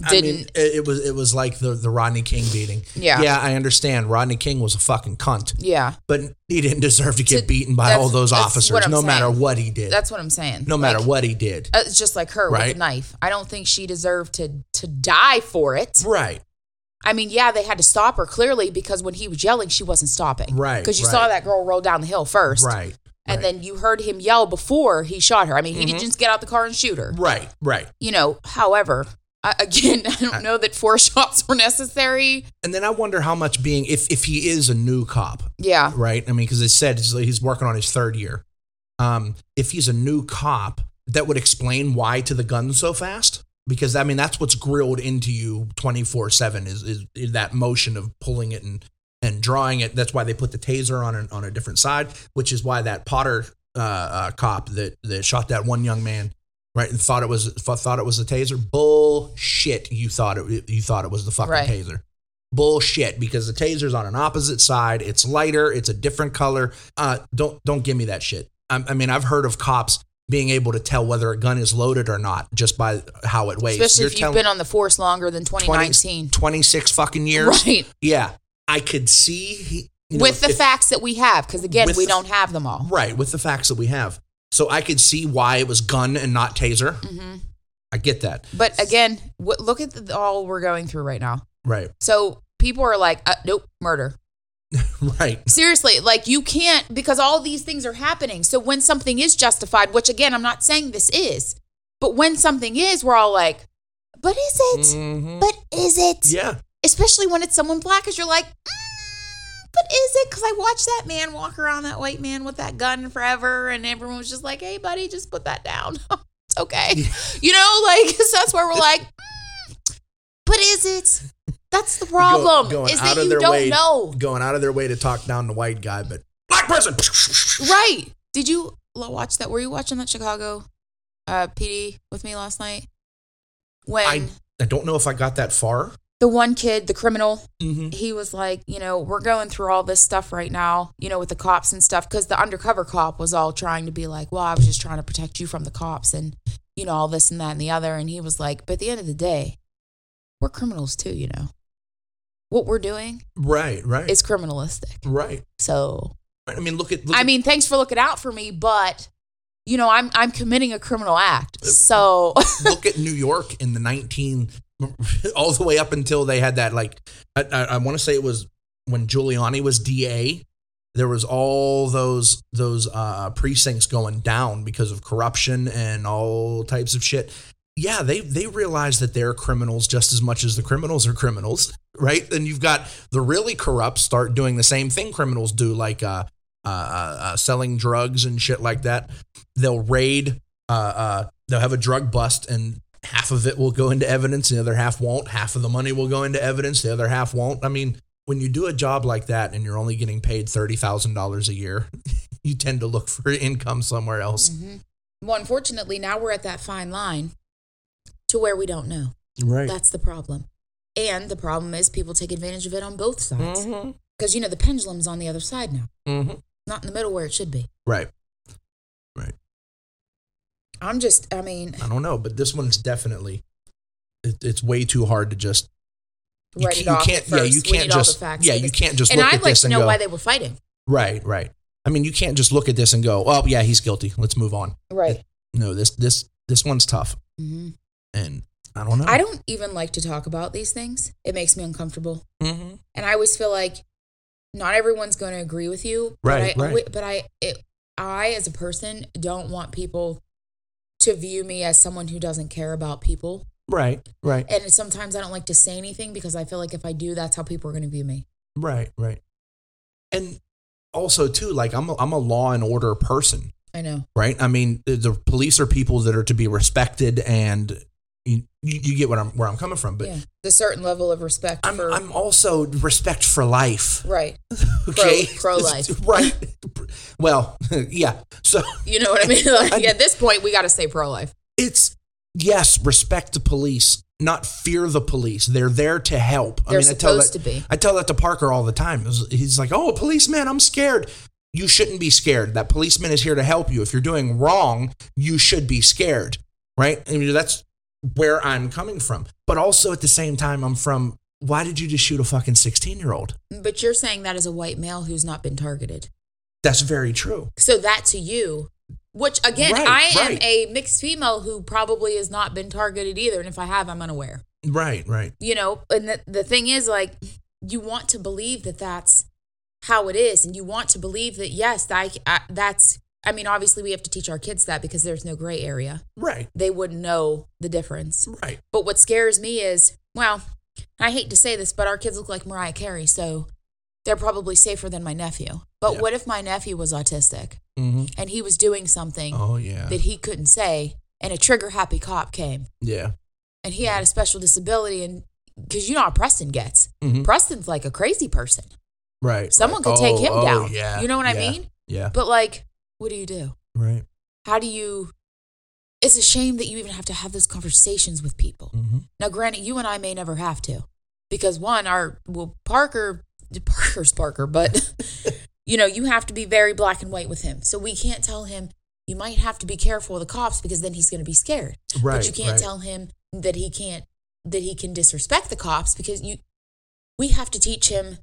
I didn't, mean, it, it was it was like the the Rodney King beating. Yeah. Yeah, I understand. Rodney King was a fucking cunt, yeah. but he didn't deserve to get To- beaten by all those officers, no matter what he did. That's what I'm saying. no matter Like, what he did. uh, It's just like her with Right. the knife. I don't think she deserved to to die for it. Right. I mean, yeah, they had to stop her clearly because when he was yelling, she wasn't stopping. Right, Because you right. saw that girl roll down the hill first. Right. And right. Mm-hmm. then you heard him yell before he shot her. I mean, he didn't just get out the car and shoot her. Right. Right. You know, however, I, again, I don't know that four shots were necessary. And then I wonder how much being if if he is a new cop, Yeah. right? I mean, because they said he's- working on his third year. Um, if he's a new cop, that would explain why to the gun so fast. Because I mean, that's what's grilled into you twenty four seven is is that motion of pulling it and and drawing it. That's why they put the taser on a, on a different side, which is why that Potter uh, uh, cop that that shot that one young man. Right, and thought it was thought it was a taser. Bullshit! You thought it you thought it was the fucking Right. taser bullshit because the taser's on an opposite side. It's lighter. It's a different color. Uh, don't don't give me that shit. I, I mean, I've heard of cops being able to tell whether a gun is loaded or not just by how it weighs. Especially You're if you've been on the force longer than 20 2019. 26 fucking years. Right. Yeah, I could see he, you know, with the if- facts that we have, because again, we the- don't have them all. right with the facts that we have. So I could see why it was gun and not taser. hmm I get that. But again, w- look at the, all we're going through right now. Right. So people are like, uh, nope, murder. Right. Seriously, like you can't because all these things are happening. So when something is justified, which again, I'm not saying this is, but when something is, we're all like, but is it? Mhm. But is it? Yeah. Especially when it's someone black, because you're like, mm, but is it? Because I watched that man walk around, that white man with that gun forever, and everyone was just like, hey, buddy, just put that down. it's okay. You know, like, so that's where we're like, mm, but is it? That's the problem. Go- going is out that of you don't way, know. going out of their way to talk down the white guy, but black person. Right. Did you watch that? Were you watching that Chicago uh, PD with me last night? When I I don't know if I got that far. The one kid, the criminal, Mm-hmm. he was like, you know, we're going through all this stuff right now, you know, with the cops and stuff, because the undercover cop was all trying to be like, well, I was just trying to protect you from the cops and, you know, all this and that and the other. And he was like, but at the end of the day, we're criminals too, you know. What we're doing Right. Right. is criminalistic. right. So I mean, look at. Look I at- mean, thanks for looking out for me, but you know, I'm I'm committing a criminal act. So look at New York in the 19 all the way up until they had that like I, I, I want to say it was when Giuliani was DA there was all those those uh, precincts going down because of corruption and all types of shit yeah, they they realize that they're criminals just as much as the criminals are criminals, right? Then you've got the really corrupt start doing the same thing criminals do, like uh, uh, uh, uh, selling drugs and shit like that. They'll raid, uh, uh, they'll have a drug bust, and half of it will go into evidence, the other half won't. Half of the money will go into evidence, the other half won't. I mean, when you do a job like that and you're only getting paid thirty thousand dollars a year, you tend to look for income somewhere else. Well, unfortunately, now we're at that fine line to where we don't know. Right. That's the problem. And the problem is people take advantage of it on both sides. Mm-hmm. Because, you know, the pendulum's on the other side now, Mm-hmm. not in the middle where it should be. Right. I'm just, I mean, I don't know, but this one's definitely it, it's way too hard to just you off. you can't yeah you can't need all the just yeah you can't just And look I'd at like this to know go why they were fighting. right right. I mean you can't just look at this and go oh yeah he's guilty let's move on. Right. No this this this one's tough hmm and I don't know. I don't even like to talk about these things. It makes me uncomfortable. Mhm. And I always feel like not everyone's going to agree with you. Right, But I, right. but I, it, I as a person don't want people to view me as someone who doesn't care about people. Right right And sometimes I don't like to say anything because I feel like if I do, that's how people are going to view me. right right. And also too like I'm a, I'm a law and order person. I know. right? I mean, the, the police are people that are to be respected, and you, you, get what I'm where I'm coming from. But yeah. The certain level of respect I'm for. I'm also respect for life. right. Okay, pro-life. right? Well, yeah. So You know what I mean? Like at this point, we got to stay pro life. it's yes, respect the police, not fear the police. They're there to help. They're I mean, I tell supposed that, to be. I tell that to Parker all the time. He's like, "Oh, policeman, I'm scared." You shouldn't be scared. That policeman is here to help you. If you're doing wrong, you should be scared, right? I mean, that's where I'm coming from. But also at the same time, I'm from. Why did you just shoot a fucking 16 year old? But you're saying that as a white male who's not been targeted. That's very true. So that to you, which again, Right, I am a mixed female who probably has not been targeted either. And if I have, I'm unaware. Right, right. You know, and the, the thing is, like, you want to believe that that's how it is. And you want to believe that, yes, that, I, that's, I mean, obviously we have to teach our kids that because there's no gray area. Right, They wouldn't know the difference. right. But what scares me is, well, I hate to say this, but our kids look like Mariah Carey, so they're probably safer than my nephew. But Yeah. what if my nephew was autistic hmm and he was doing something Oh, yeah. that he couldn't say, and a trigger happy cop came Yeah. and he had a special disability, and because you know how Preston gets, Mhm. Preston's like a crazy person. Right. Someone right. could take Oh, him oh, down. Yeah. You know what I mean? Yeah. But like, what do you do? Right. How do you? It's a shame that you even have to have those conversations with people. hmm Now, granted, you and I may never have to, because one, our well, Parker, Parker's Parker, but you know, you have to be very black and white with him. So we can't tell him you might have to be careful of the cops because then he's going to be scared. Right. but you can't right. tell him that he can't that he can disrespect the cops because you. We have to teach him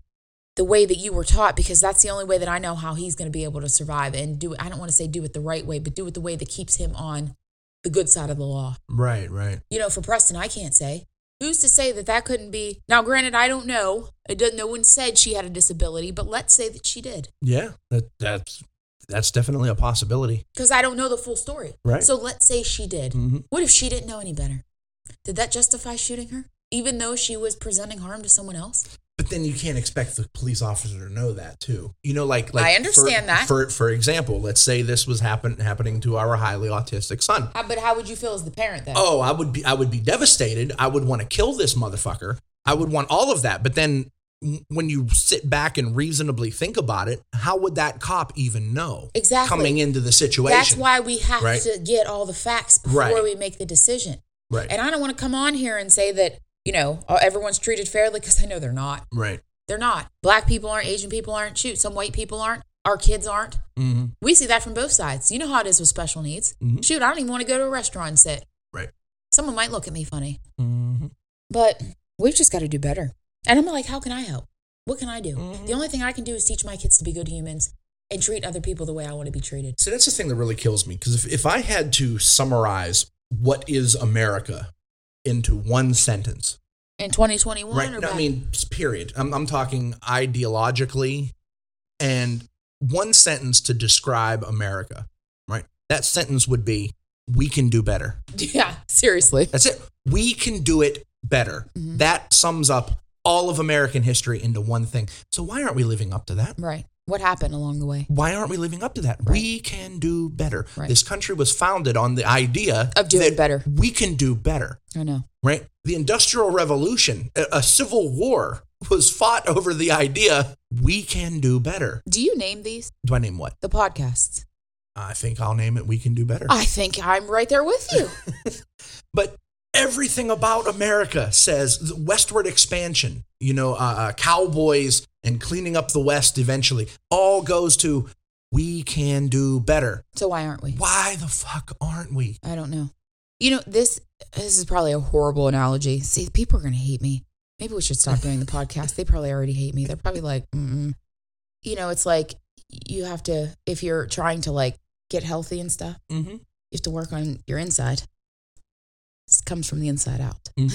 the way that you were taught because that's the only way that I know how he's going to be able to survive and do it. I don't want to say do it the right way, but do it the way that keeps him on the good side of the law Right. Right. you know, for Preston, I can't say. Who's to say that that couldn't be? Now, granted, I don't know. It doesn't. No one said she had a disability, but let's say that she did, Yeah. That that's that's definitely a possibility. because I don't know the full story. Right. So let's say she did. Mhm. What if she didn't know any better? Did that justify shooting her, even though she was presenting harm to someone else? But then you can't expect the police officer to know that too. You know, like like I for- understand that. For for example, let's say this was happen happening to our highly autistic son. How, but how would you feel as the parent then? Oh, I would be I would be devastated. I would want to kill this motherfucker. I would want all of that. But then when you sit back and reasonably think about it, how would that cop even know Exactly. coming into the situation? That's why we have Right. to get all the facts before Right. we make the decision. Right. And I don't want to come on here and say that you know uh, everyone's treated fairly because I know they're not. right. They're not. Black people aren't. Asian people aren't. Shoot, some white people aren't. Our kids aren't. hmm We see that from both sides. You know how it is with special needs. Mhm. Shoot, I don't even want to go to a restaurant and sit. Right. Someone might look at me funny, hmm but we've just got to do better. And I'm like, how can I help? What can I do? Mhm. The only thing I can do is teach my kids to be good humans and treat other people the way I want to be treated. So that's the thing that really kills me because if, if I had to summarize what is America into one sentence, In 2021, right? or No, I mean, period. I'm, I'm talking ideologically and one sentence to describe America, right? That sentence would be, we can do better. yeah, Seriously. That's it. We can do it better. Mm-hmm. That sums up all of American history into one thing. So why aren't we living up to that? Right. What happened along the way? Why aren't we living up to that? We can do better. Right. This country was founded on the idea Of doing that better. We can do better, I know. right? The Industrial Revolution, a, a civil war was fought over the idea we can do better. Do you name these? Do I name what? The podcasts. I think I'll name it We Can Do Better. I think I'm right there with you. but everything about America says the westward expansion, you know, uh, uh, cowboys and cleaning up the West eventually, all goes to we can do better. so why aren't we? Why the fuck aren't we? I don't know. You know, this this is probably a horrible analogy. See, people are going to hate me. Maybe we should stop doing the podcast. They probably already hate me. They're probably like, Mm-mm. you know, it's like you have to if you're trying to like get healthy and stuff, Mm-hmm. you have to work on your inside. This comes from the inside out.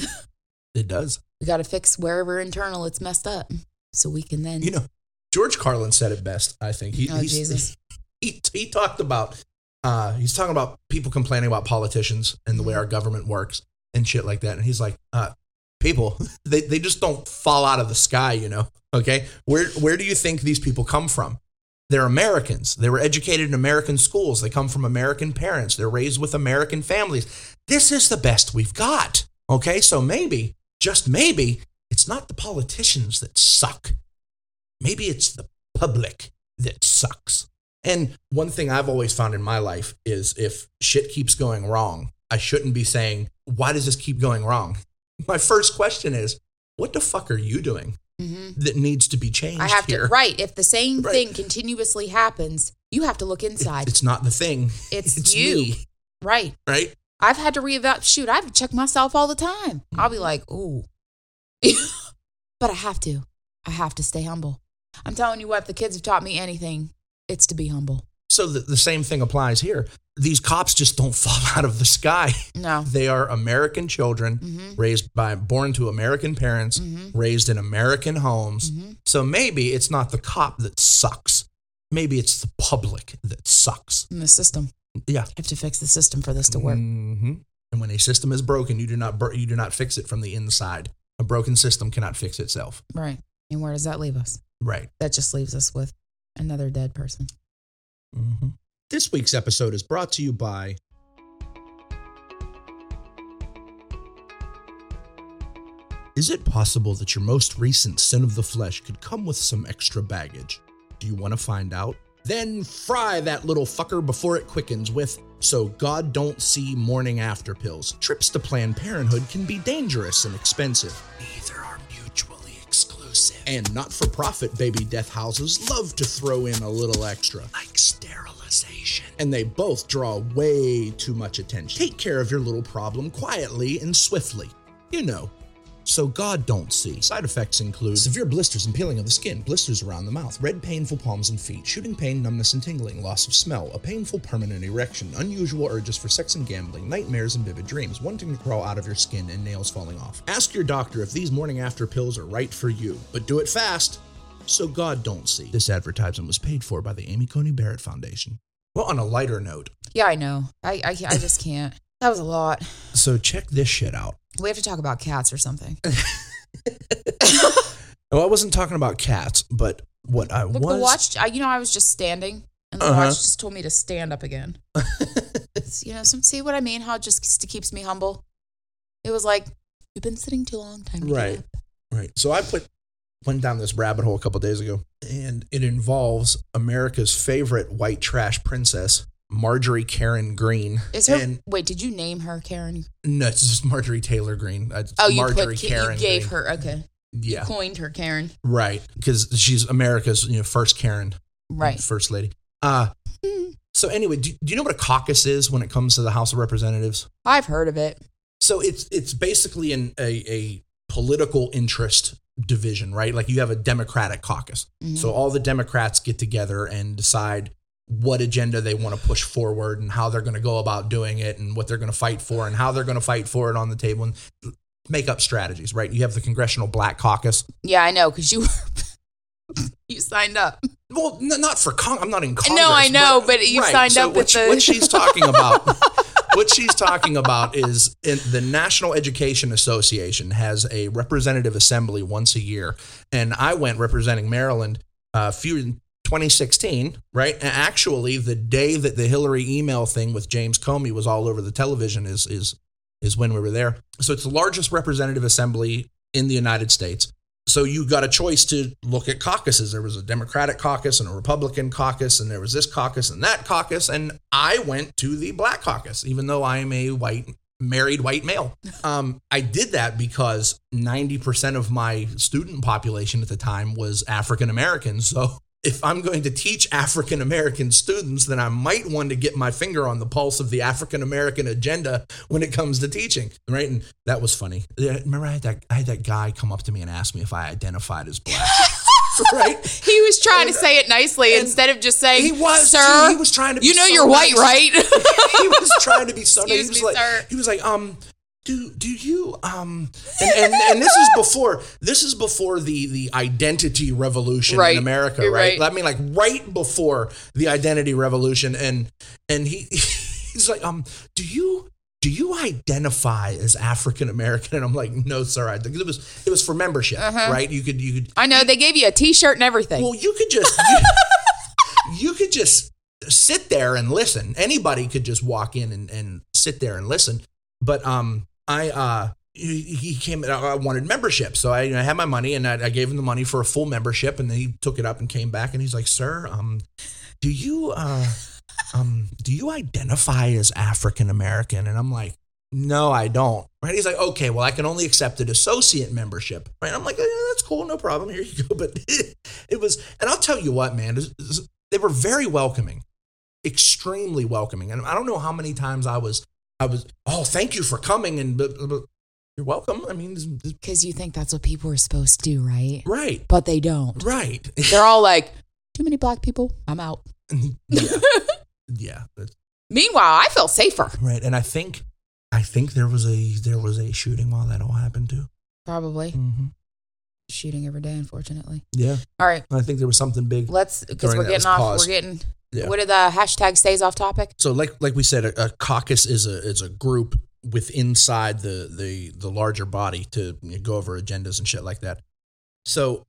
It does. We got to fix wherever internal it's messed up, so we can then. You know, George Carlin said it best, I think. He, Oh, Jesus. He, he talked about, uh, he's talking about people complaining about politicians and the way Mhm. our government works and shit like that. And he's like, uh, people, they, they just don't fall out of the sky, you know? Okay. Where, where do you think these people come from? They're Americans. They were educated in American schools. They come from American parents. They're raised with American families. This is the best we've got. Okay. So maybe, just maybe, it's not the politicians that suck. Maybe it's the public that sucks. And one thing I've always found in my life is if shit keeps going wrong, I shouldn't be saying, why does this keep going wrong? My first question is, what the fuck are you doing Mhm. that needs to be changed I have to right. If the same Right. thing continuously happens, you have to look inside. It's not the thing. It's you. me, right. right? I've had to reevaluate. Shoot, I have to check myself all the time. I'll be like, ooh. but I have to. I have to stay humble. I'm telling you what, if the kids have taught me anything, it's to be humble. So the, the same thing applies here. These cops just don't fall out of the sky. No. They are American children Mhm. raised by born to American parents, Mhm. raised in American homes. Mhm. So maybe it's not the cop that sucks. Maybe it's the public that sucks. In the system. Yeah. You have to fix the system for this to work. hmm And when a system is broken, you do not you do not fix it from the inside. A broken system cannot fix itself. Right. And where does that leave us? Right. That just leaves us with another dead person. Mm-hmm. This week's episode is brought to you by. Is it possible that your most recent sin of the flesh could come with some extra baggage? Do you want to find out? Then fry that little fucker before it quickens with So God Don't See Morning After pills. Trips to Planned Parenthood can be dangerous and expensive. Neither are mutually exclusive. And not for profit baby death houses love to throw in a little extra, like sterilization. And they both draw way too much attention. Take care of your little problem quietly and swiftly. You know, so God don't see. Side effects include severe blisters and peeling of the skin, blisters around the mouth, red painful palms and feet, shooting pain, numbness and tingling, loss of smell, a painful permanent erection, unusual urges for sex and gambling, nightmares and vivid dreams, wanting to crawl out of your skin and nails falling off. Ask your doctor if these morning after pills are right for you, but do it fast so God don't see. This advertisement was paid for by the Amy Coney Barrett Foundation. Well, on a lighter note, Yeah, I know. I, I, I just can't. That was a lot. so check this shit out. We have to talk about cats or something. Well, I wasn't talking about cats, but what I Look, was the watch, I, you know, I was just standing and the Uh-huh. watch just told me to stand up again. You know, some, see what I mean? How it just keeps me humble. It was like, you've been sitting too long. Time to Right. Right. So I put went down this rabbit hole a couple days ago, and it involves America's favorite white trash princess, Marjorie Karen Greene. Is her, And wait, did you name her Karen? no, it's just Marjorie Taylor Greene. It's Oh, you Marjorie put, Karen. you gave Greene. her, okay. Yeah. Coined her Karen. Right. Because she's America's you know first Karen. Right. First lady. Uh so anyway, do, do you know what a caucus is when it comes to the House of Representatives? I've heard of it. So it's it's basically an a, a political interest division, right? Like you have a Democratic caucus. Mhm. So all the Democrats get together and decide what agenda they want to push forward and how they're going to go about doing it and what they're going to fight for and how they're going to fight for it on the table and make up strategies, right? You have the Congressional Black Caucus. Yeah, I know, because you you signed up. Well, n- not for Cong. I'm not in Congress. know, I know, but you signed up with what, the- what she's talking about. what she's talking about is in the National Education Association has a representative assembly once a year, and I went representing Maryland a few in 2016, right? Actually, the day that the Hillary email thing with James Comey was all over the television is is is when we were there. So it's the largest representative assembly in the United States. So you got a choice to look at caucuses. There was a Democratic caucus and a Republican caucus, and there was this caucus and that caucus. And I went to the Black caucus, even though I am a white, married white male. Um, I did that because 90% of my student population at the time was African American. So if I'm going to teach African American students, then I might want to get my finger on the pulse of the African American agenda when it comes to teaching, right? And that was funny. Remember, I had that I had that guy come up to me and ask me if I identified as black, right? He was trying to say it nicely instead of just saying, He was, sir. He was trying to be You know so you're white, nice. right? he was trying to be so nice. He was me, like, sir. he was like, um, do do you um, and, and and this is before this is before the the identity revolution Right. in America, right? right. I mean, like right before the identity revolution, and and he he's like, um, do you do you identify as African American? And I'm like, no, sir. I it was it was for membership, right? You could you could I know they gave you a T-shirt and everything. well, you could just you, you could just sit there and listen. Anybody could just walk in and, and sit there and listen. But um, I uh, he, came. I wanted membership, so I, I had my money and I, I gave him the money for a full membership, and then he took it up and came back and he's like, "Sir, um, do you uh, um, do you identify as African American?" And I'm like. No, I don't. Right? He's like, okay, well, I can only accept an associate membership. Right? I'm like, yeah, that's cool, no problem. Here you go. But it was, and I'll tell you what, man, they were very welcoming, extremely welcoming. And I don't know how many times I was, I was, oh, thank you for coming, and but, but you're welcome. I mean, Because you think that's what people are supposed to do, right? right, But they don't. right, They're all like, too many black people. I'm out. yeah, yeah, Meanwhile, I feel safer. right. And I think, I think there was a there was a shooting while that all happened too. Probably Mm-hmm. shooting every day, unfortunately. Yeah, All right, I think there was something big. let's because we're getting off. We're getting. Yeah. What did the hashtag stays off topic? So like like we said, a, a caucus is a is a group with inside the the the larger body to you know, go over agendas and shit like that. So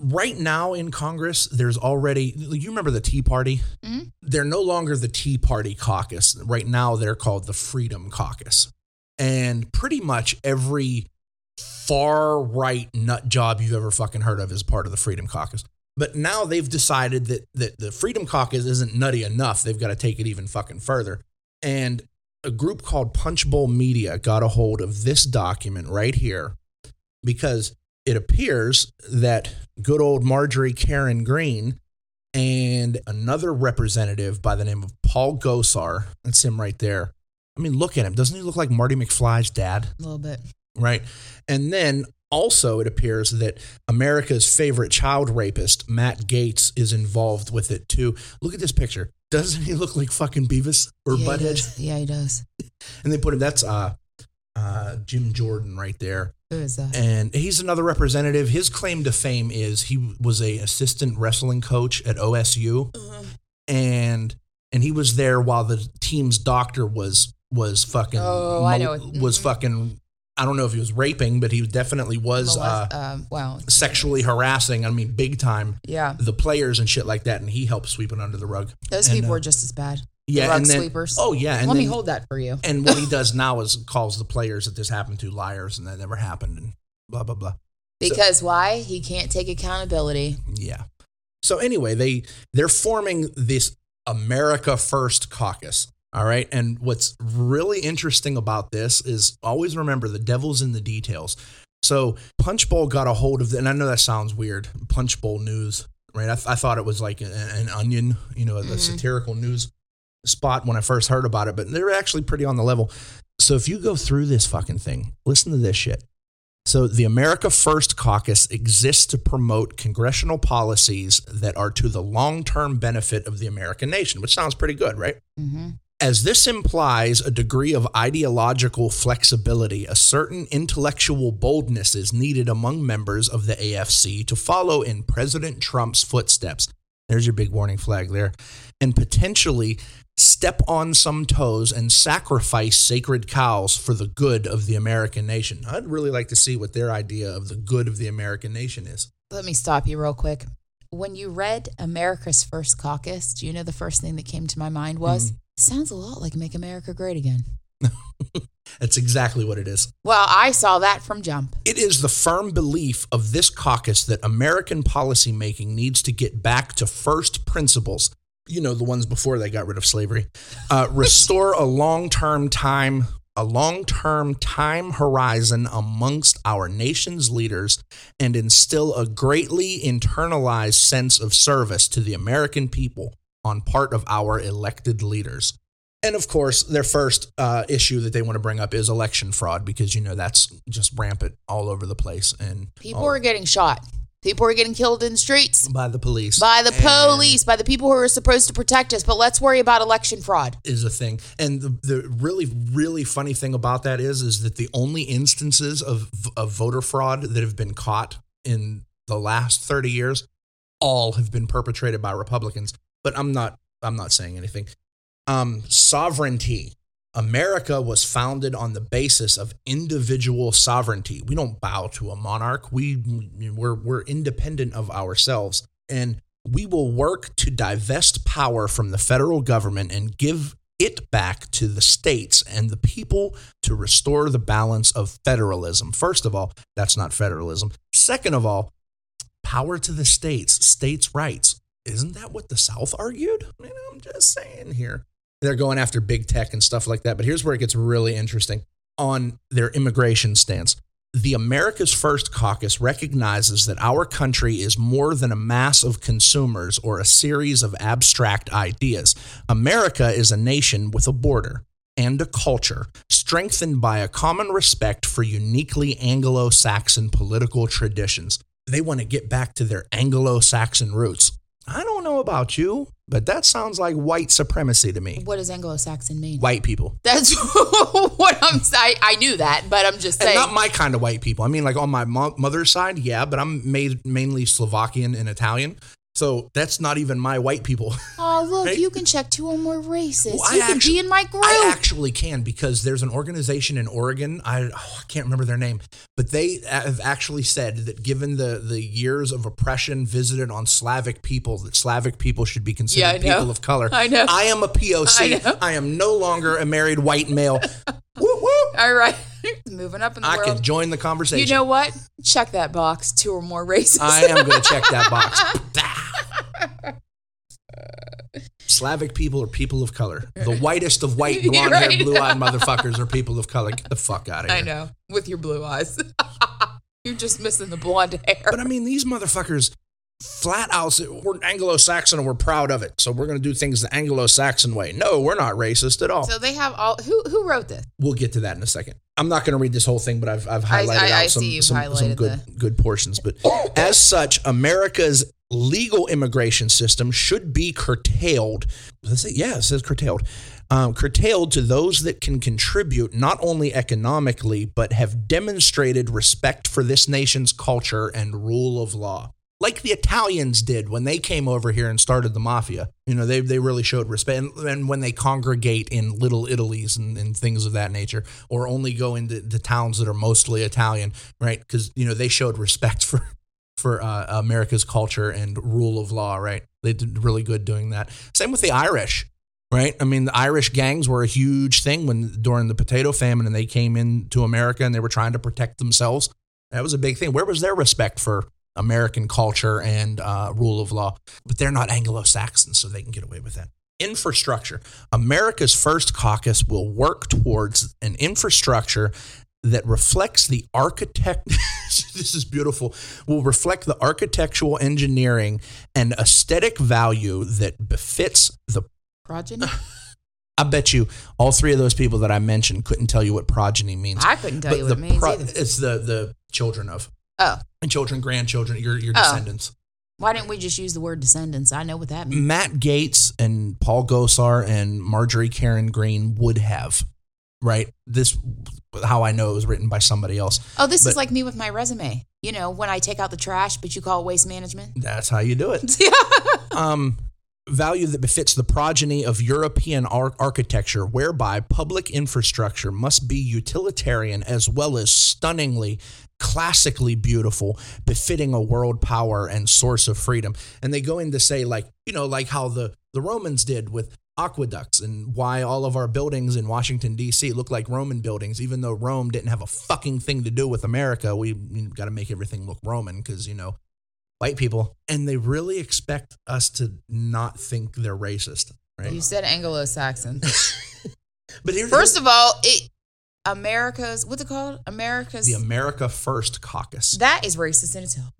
right now in Congress, there's already you remember the Tea Party? Mhm. They're no longer the Tea Party caucus. Right now, they're called the Freedom Caucus, and pretty much every far right nut job you've ever fucking heard of is part of the Freedom Caucus. But now they've decided that that the Freedom Caucus isn't nutty enough. They've got to take it even fucking further. And a group called Punchbowl Media got a hold of this document right here because it appears that good old Marjorie Karen Greene and another representative by the name of Paul Gosar, that's him right there. I mean, look at him. Doesn't he look like Marty McFly's dad? A little bit. right? And then also, it appears that America's favorite child rapist, Matt Gaetz, is involved with it too. Look at this picture. Doesn't he look like fucking Beavis or yeah, Butthead? does. Yeah, he does. And they put him. That's uh, uh, Jim Jordan right there, Who is that? and he's another representative. His claim to fame is he was a assistant wrestling coach at OSU, and and he was there while the team's doctor was was fucking Oh, I know it. was Mhm. fucking I don't know if he was raping, but he definitely was Molest- uh, um, wow. sexually harassing. I mean, big time Yeah, the players and shit like that, and he helped sweep it under the rug. those And, people uh, are just as bad. Yeah, rug and then sweepers. oh yeah, and Let then, me hold that for you. And what he does now is calls the players that this happened to liars and that never happened and blah blah blah. Because why? He can't take accountability. Yeah. So anyway, they they're forming this America First caucus. All right. And what's really interesting about this is always remember the devil's in the details. So Punchbowl got a hold of, and I know that sounds weird, Punchbowl News, right? I, th- I thought it was like an, an onion, you know, a Mhm. satirical news spot when I first heard about it, but they're actually pretty on the level. So if you go through this fucking thing, listen to this shit. So, the America First caucus exists to promote congressional policies that are to the long term benefit of the American nation, which sounds pretty good, right? hmm As this implies a degree of ideological flexibility, a certain intellectual boldness is needed among members of the AFC to follow in President Trump's footsteps. There's your big warning flag there. And potentially step on some toes and sacrifice sacred cows for the good of the American nation. I'd really like to see what their idea of the good of the American nation is. Let me stop you real quick. When you read America's First Caucus, do you know the first thing that came to my mind was sounds a lot like Make America Great Again. That's exactly what it is. Well, I saw that from Jump. It is the firm belief of this caucus that American policymaking needs to get back to first principles. You know, the ones before they got rid of slavery. Uh, restore a long term time, a long term time horizon amongst our nation's leaders, and instill a greatly internalized sense of service to the American people on part of our elected leaders. And of course, their first uh, issue that they want to bring up is election fraud because you know that's just rampant all over the place and People all- are getting shot. People are getting killed in the streets by the police. by the And police, by the people who are supposed to protect us. But let's worry about election fraud. is a thing. And the, the really really funny thing about that is is that the only instances of of voter fraud that have been caught in the last 30 years all have been perpetrated by Republicans. But I'm not I'm not saying anything. Um sovereignty. America was founded on the basis of individual sovereignty. We don't bow to a monarch. We we're we're independent of ourselves and we will work to divest power from the federal government and give it back to the states and the people to restore the balance of federalism. First of all, that's not federalism. Second of all, power to the states, states' rights. Isn't that what the South argued? I mean, I'm just saying here. They're going after big tech and stuff like that. But here's where it gets really interesting on their immigration stance. The America's First Caucus recognizes that our country is more than a mass of consumers or a series of abstract ideas. America is a nation with a border and a culture strengthened by a common respect for uniquely Anglo Saxon political traditions. They want to get back to their Anglo Saxon roots. I don't know about you, but that sounds like white supremacy to me. What does Anglo-Saxon mean? White people. That's what I'm. I, I knew that, but I'm just And saying. not my kind of white people. I mean, like on my mo- mother's side, yeah, but I'm made mainly Slovakian and Italian. So that's not even my white people. oh, look, Right? you can check two or more races. Well, you I can actu- be in my group. I actually can because there's an organization in Oregon. I, oh, I can't remember their name, but they have actually said that given the the years of oppression visited on Slavic people, that Slavic people should be considered Yeah, people of color. I know. I am a POC. I. I am no longer a married white male. whoop, whoop. All right, moving up in the I world. can join the conversation. you know what? Check that box. Two or more races. I am going to check that box. Slavic people are people of color. The whitest of white, blonde right. haired, blue eyed motherfuckers are people of color. Get the fuck out of here. I know. With your blue eyes. You're just missing the blonde hair. But I mean, these motherfuckers flat out we're Anglo Saxon and we're proud of it. So we're going to do things the Anglo Saxon way. No, we're not racist at all. so they have all. Who who wrote this? we'll get to that in a second. I'm not going to read this whole thing, but I've, I've I- highlighted I- I out some, you've some, some highlighted good, good portions. But as such, America's legal immigration system should be curtailed. Let's say, yeah, it says curtailed. Um, curtailed to those that can contribute not only economically, but have demonstrated respect for this nation's culture and rule of law. Like the Italians did when they came over here and started the mafia. You know, they, they really showed respect. And, and when they congregate in little Italies and, and things of that nature, or only go into the towns that are mostly Italian, right? Because, you know, they showed respect for, for uh, America's culture and rule of law, right? They did really good doing that. Same with the Irish, right? I mean, the Irish gangs were a huge thing when during the potato famine and they came into America and they were trying to protect themselves. That was a big thing. Where was their respect for American culture and uh, rule of law? But they're not Anglo Saxons, so they can get away with that. Infrastructure. America's first caucus will work towards an infrastructure that reflects the architect this is beautiful will reflect the architectural engineering and aesthetic value that befits the Progeny. I bet you all three of those people that I mentioned couldn't tell you what progeny means. I couldn't tell But you what it means pro- either. It's the the children of Oh, and children, grandchildren, your your Oh. descendants. why didn't we just use the word descendants? I know what that means. Matt Gaetz and Paul Gosar and Marjorie Karen Greene would have right? This how I know it was written by somebody else. Oh, this But- is like me with my resume. You know, when I take out the trash, but you call it waste management. That's how you do it. yeah. um, value that befits the progeny of European ar- architecture, whereby public infrastructure must be utilitarian as well as stunningly, classically beautiful, befitting a world power and source of freedom. And they go in to say, like, you know, like how the, the Romans did with aqueducts and why all of our buildings in Washington, D.C. look like Roman buildings, even though Rome didn't have a fucking thing to do with America. We, got to make everything look Roman because, you know, white people, and they really expect us to not think they're racist, right? You said Anglo-Saxon. But here's First of all, it America's what's it called? America's the America First Caucus. that is racist in itself.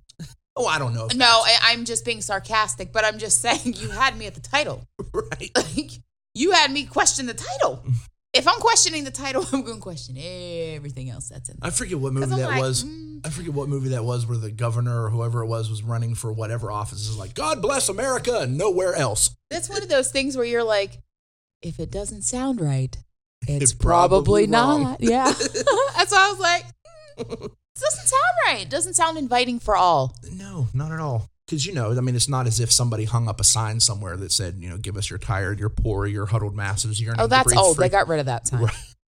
Oh, I don't know. If No, I, I'm just being sarcastic, but I'm just saying you had me at the title. right. Like you had me question the title. If I'm questioning the title, I'm going to question everything else that's in there. I forget what movie that like, was. mm. I forget what movie that was where the governor or whoever it was was running for whatever office is like, God bless America and nowhere else. That's one of those things where you're like, if it doesn't sound right, it's, It's probably probably, not. Yeah. That's why I was like, mm, doesn't sound right. It doesn't sound inviting for all. No, not at all. Because, you know, I mean, it's not as if somebody hung up a sign somewhere that said, you know, give us your tired, your poor, your huddled masses. You're Oh, that's old. They got rid of that sign. Right.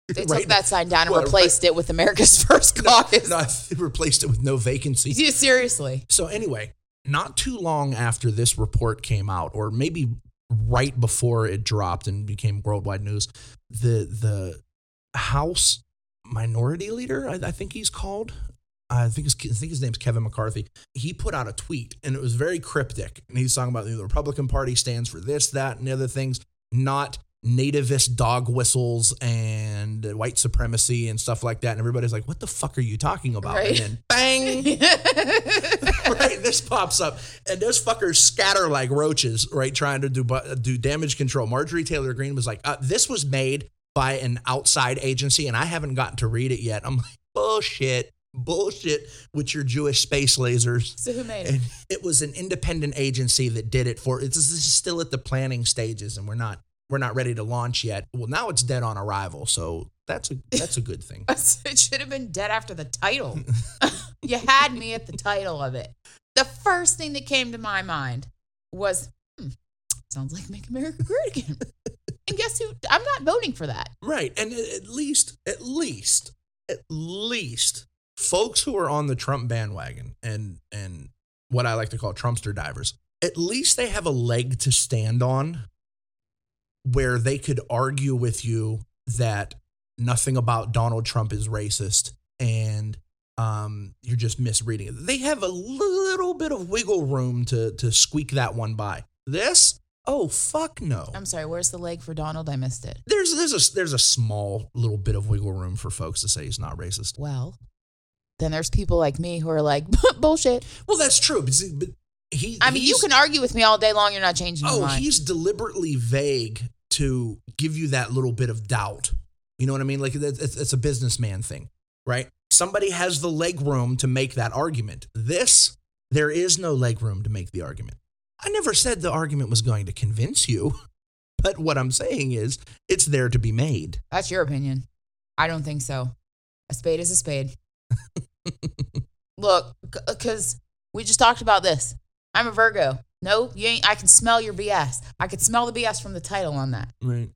They Right. took that sign down and What, replaced it with America's First Caucus. No, they replaced it with no vacancy. Yeah, Seriously. So anyway, not too long after this report came out, or maybe right before it dropped and became worldwide news, the the House Minority Leader, I, I think he's called. I think his, I think his name's Kevin McCarthy. He put out a tweet, and it was very cryptic. And he's talking about the Republican Party stands for this, that, and the other things, not nativist dog whistles and white supremacy and stuff like that. And everybody's like, "What the fuck are you talking about?" Right. And then bang, right? This pops up, and those fuckers scatter like roaches, right? Trying to do do damage control. Marjorie Taylor Greene was like, uh, "This was made by an outside agency, and I haven't gotten to read it yet." I'm like, "Bullshit, bullshit!" With your Jewish space lasers. So who made it? And it was an independent agency that did it for. It's this is still at the planning stages, and we're not we're not ready to launch yet. Well, now it's dead on arrival, so that's a that's a good thing. It should have been dead after the title. you had me at the title of it. The first thing that came to my mind was, hmm, sounds like Make America Great Again. and guess who? I'm not voting for that. Right. And at at least, at least, at least, folks who are on the Trump bandwagon and and what I like to call Trumpster divers, at least they have a leg to stand on where they could argue with you that nothing about Donald Trump is racist and um, you're just misreading it. They have a little bit of wiggle room to to squeak that one by. This, oh fuck no. I'm sorry, where's the leg for Donald? I missed it. There's there's a there's a small little bit of wiggle room for folks to say he's not racist. Well, then there's people like me who are like, bullshit. Well, that's true, but, but he. I mean, you can argue with me all day long. You're not changing Oh, he's deliberately vague to give you that little bit of doubt. You know what I mean? Like it's a businessman thing, right? Somebody has the leg room to make that argument. This, there is no leg room to make the argument. I never said the argument was going to convince you, but what I'm saying is it's there to be made. That's your opinion. I don't think so. A spade is a spade. Look, because we just talked about this. I'm a Virgo. No, you ain't. I can smell your BS. I could smell the BS from the title on that. Right.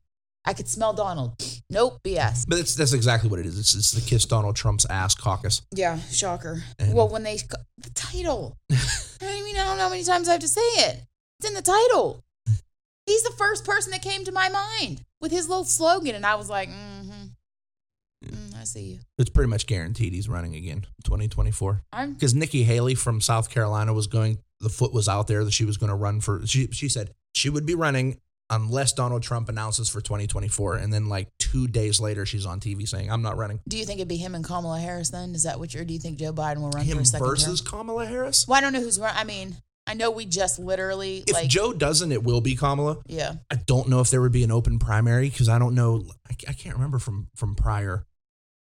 I could smell Donald. Nope, BS. But that's that's exactly what it is. It's, it's the kiss Donald Trump's ass caucus. Yeah, shocker. And- well, when they the title, I mean, I don't know how many times I have to say it. It's in the title. He's the first person that came to my mind with his little slogan, and I was like, mm-hmm. Mm, I see you. It's pretty much guaranteed he's running again 2024. Because Nikki Haley from South Carolina was going, the foot was out there that she was going to run for. She she said she would be running unless Donald Trump announces for 2024. And then like two days later, she's on TV saying, "I'm not running." Do you think it'd be him and Kamala Harris then? Is that what you're? Do you think Joe Biden will run Him for a second versus term? Kamala Harris. Well, I don't know who's run. I mean, I know we just literally If like Joe doesn't, it will be Kamala. yeah. I don't know if there would be an open primary because I don't know. I, I can't remember from from prior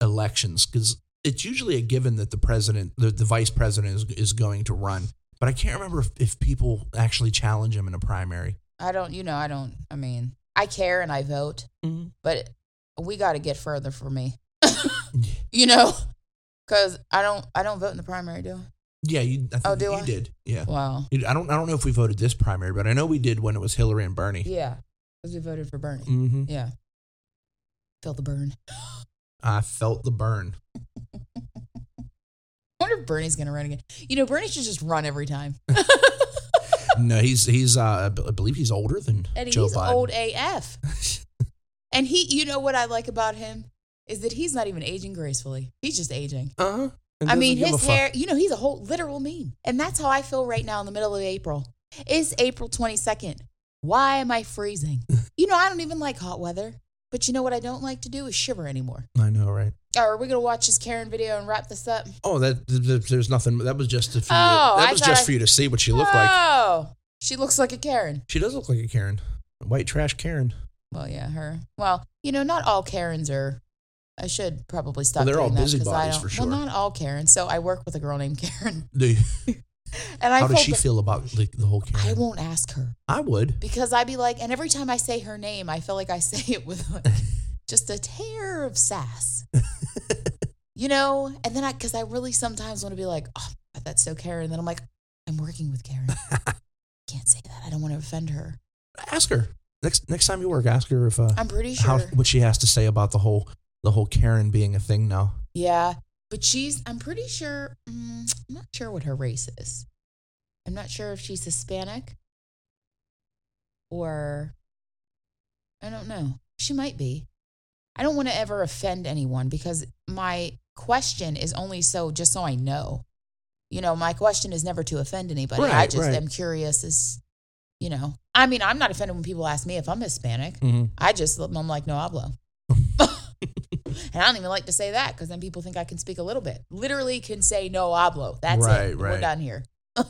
elections because it's usually a given that the president, the, the vice president, is, is going to run. But I can't remember if, if people actually challenge him in a primary. I don't. You know, I don't. I mean, I care and I vote, Mm-hmm. but we got to get further for me. you know, because I don't I don't vote in the primary, do I? Yeah, you. I think Oh, do you I? did. Yeah. Wow. I don't. I don't know if we voted this primary, but I know we did when it was Hillary and Bernie. Yeah, because we voted for Bernie. hmm Yeah. Felt the burn. I felt the burn. I wonder if Bernie's gonna run again. You know, Bernie should just run every time. No, he's he's. Uh, I believe he's older than And Joe he's Biden. old AF. and he, you know what I like about him is that he's not even aging gracefully. He's just aging. Uh huh. I mean, his hair, you know, he's a whole literal meme. And that's how I feel right now in the middle of April. It's April 22nd. Why am I freezing? you know, I don't even like hot weather. But you know what I don't like to do is shiver anymore. I know, right? Oh, are we going to watch this Karen video and wrap this up? Oh, that th- th- there's nothing. That was just for you. Oh, that was just I- for you to see what she looked like. Oh, she looks like a Karen. She does look like a Karen, a white trash Karen. Well, yeah, her. Well, you know, not all Karens are. I should probably stop. Well, they're all doing that 'cause I busybodies don't- for sure. Well, not all Karen. So I work with a girl named Karen, Do you- and I how does she feel about like the whole Karen? I won't ask her I would. because I'd be like, and every time I say her name, I feel like I say it with like just a tear of sass, you know. And then I, because I really sometimes want to be like, oh, that's so Karen. And then I'm like, I'm working with Karen. Can't say that. I don't want to offend her. Ask her next next time you work. Ask her if uh, I'm pretty sure. how what she has to say about the whole the whole Karen being a thing now. Yeah, but she's, I'm pretty sure, mm, I'm not sure what her race is. I'm not sure if she's Hispanic or I don't know. She might be. I don't want to ever offend anyone because my question is only so just so I know. You know, my question is never to offend anybody. I just right. am curious as, you know, I mean, I'm not offended when people ask me if I'm Hispanic. Mm-hmm. I just, I'm like, no hablo. And I don't even like to say that because then people think I can speak a little bit. Literally can say no hablo. That's Right, it. We're done here.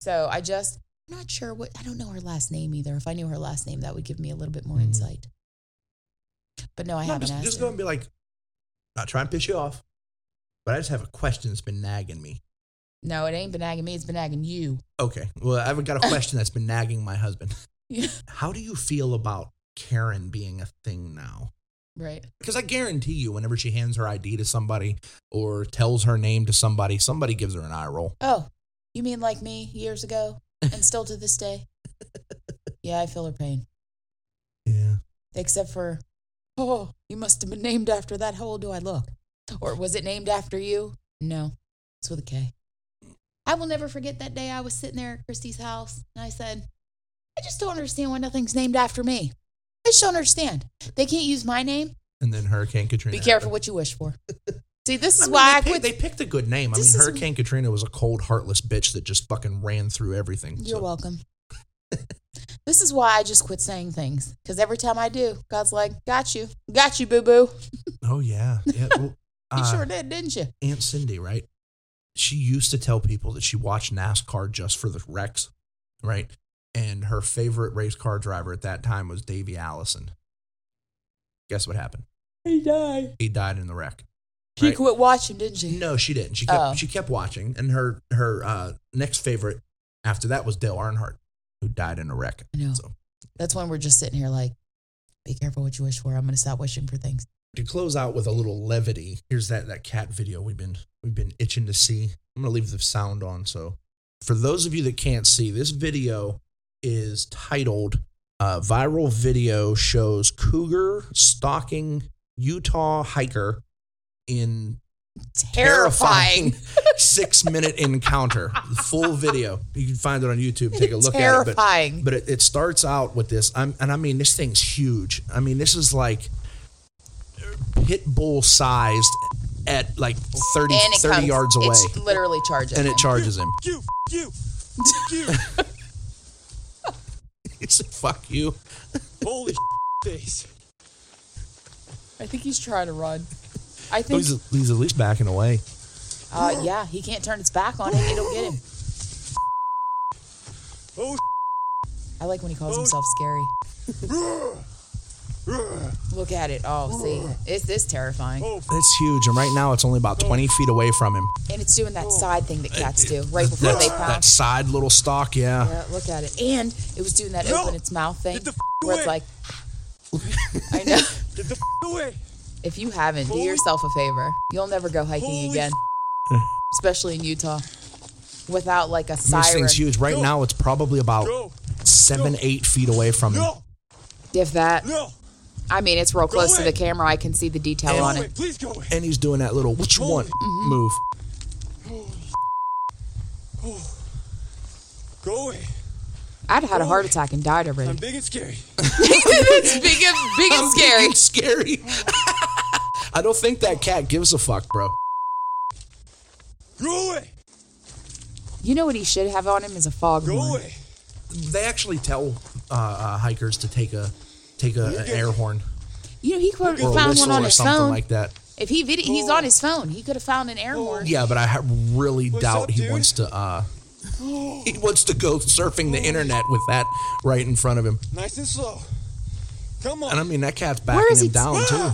so I just, I'm not sure what, I don't know her last name either. If I knew her last name, that would give me a little bit more Mhm. insight. But no, I No, haven't just, asked just her. go and be like, not trying to piss you off, but I just have a question that's been nagging me. No, it ain't been nagging me. It's been nagging you. Okay, well, I've got a question that's been nagging my husband. Yeah. How do you feel about Karen being a thing now? Right. Because I guarantee you, whenever she hands her ID to somebody or tells her name to somebody, somebody gives her an eye roll. Oh, you mean like me years ago and still to this day? Yeah, I feel her pain. Yeah. except for, oh, you must have been named after that. How old do I look? Or was it named after you? No, it's with a K. I will never forget that day I was sitting there at Christy's house and I said, I just don't understand why nothing's named after me. I just don't understand. They can't use my name. And then Hurricane Katrina. Be careful happened. what you wish for. See, this is I mean, why they I quit. They picked a good name. I mean, is- Hurricane Katrina was a cold, heartless bitch that just fucking ran through everything. You're so- welcome. this is why I just quit saying things. Because every time I do, God's like, got you. Got you, boo boo. Oh yeah, yeah. Well, You uh, sure did, didn't you? Aunt Cindy, right? She used to tell people that she watched NASCAR just for the wrecks, right? And her favorite race car driver at that time was Davey Allison. Guess what happened? He died. He died in the wreck. She right? quit watching, didn't she? No, she didn't. She kept Oh. she kept watching, and her her uh, next favorite after that was Dale Earnhardt, who died in a wreck. I know. So That's when we're just sitting here like, be careful what you wish for. I'm going to stop wishing for things. to close out with a little levity, here's that that cat video we've been we've been itching to see. I'm gonna leave the sound on. So for those of you that can't see, this video is titled uh, "Viral Video Shows Cougar Stalking Utah Hiker in Terrifying. six minute encounter." Full video. You can find it on YouTube. Take a look at it. But Terrifying. but it, it starts out with this I'm, and i mean this thing's huge i mean this is like pit bull sized at like 30, 30 comes, yards away It's literally charging. and it charges him You, you, you. he said fuck you Holy face. I think he's trying to run. I think, he's, he's at least backing away uh, yeah, he can't turn his back on it. It'll get him. Oh, I like when he calls himself scary. Look at it. Oh, see, it's this terrifying, it's huge and right now it's only about 20 feet away from him and it's doing that side thing that cats do right before that, they that side little stalk yeah Yeah, look at it, and it was doing that No. open its mouth thing Get the f- where it's away. like, I know. Get the f- away. If you haven't, do Holy- yourself a favor. You'll never go hiking Holy again, especially in Utah, without like a This siren. thing's huge. Right Go. now, it's probably about Go. seven, Go. eight feet away from him. No. If that, No. I mean, it's real Go close to the camera. I can see the detail Go on away. it. Please go away. And he's doing that little what you want Mm-hmm. move. Go away. I'd had a heart attack and died already. I'm big and scary. it's big and big and I'm scary. being scary. I don't think that cat gives a fuck, bro. Go away. You know what he should have on him is a fog Go horn. away. They actually tell uh, uh, hikers to take a take a, an air horn You know, he could have found one on or his something phone. like that. if he vid- he's on his phone, he could have found an air horn. Yeah, but I ha- really What's doubt up, he dude? wants to. uh He wants to go surfing the internet with that right in front of him. Nice and slow. Come on. And I mean, that cat's Where backing is him he- down too.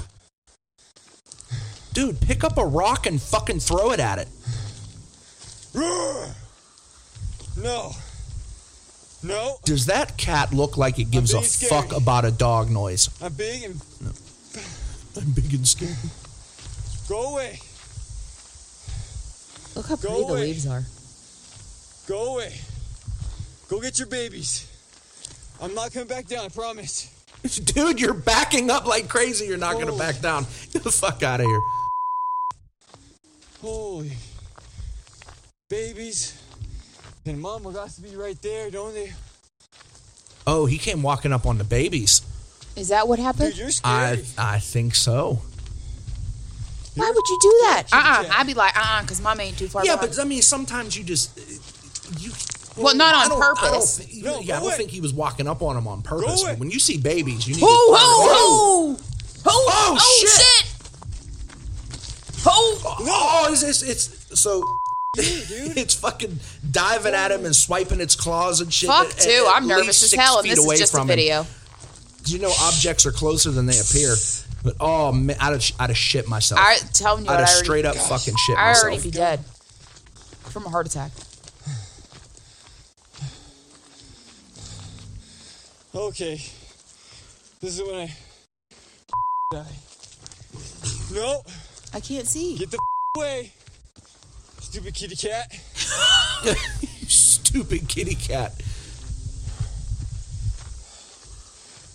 Dude, pick up a rock and fucking throw it at it. Roar. No. No. Does that cat look like it gives a being scary. fuck about a dog noise? I'm big and No. I'm big and scared. go away. Look how Go pretty the away. leaves are. Go away. Go get your babies. I'm not coming back down, I promise. Dude, you're backing up like crazy. You're not going to Oh. back down. Get the fuck out of here. Holy babies. And mama got to be right there, don't they? Oh, he came walking up on the babies. Is that what happened? Dude, you're I scary. I think so. Why would you do that? Uh kitty uh-uh. I'd be like, uh uh, because mom ain't too far Yeah, behind. but I mean, sometimes you just you. Well, not on I don't- I don't purpose. No, yeah, I don't away. think he was walking up on him on purpose. away. When you see babies, you need Ho, to. ho, ho! Ho, Oh, oh, shit. shit! Ho! Oh, it's, it's, it's so. it's fucking diving at him and swiping its claws and shit. Fuck at- too. at I'm nervous as hell, and feet this away is just a from him. video. You know, objects are closer than they appear. But oh man, I'd have, I'd have shit myself. I telling you I'd what, I have already, straight up fucking shit I myself. already be dead from a heart attack. Okay. This is when I die. No. I can't see. Get the away. Stupid kitty cat. Stupid kitty cat.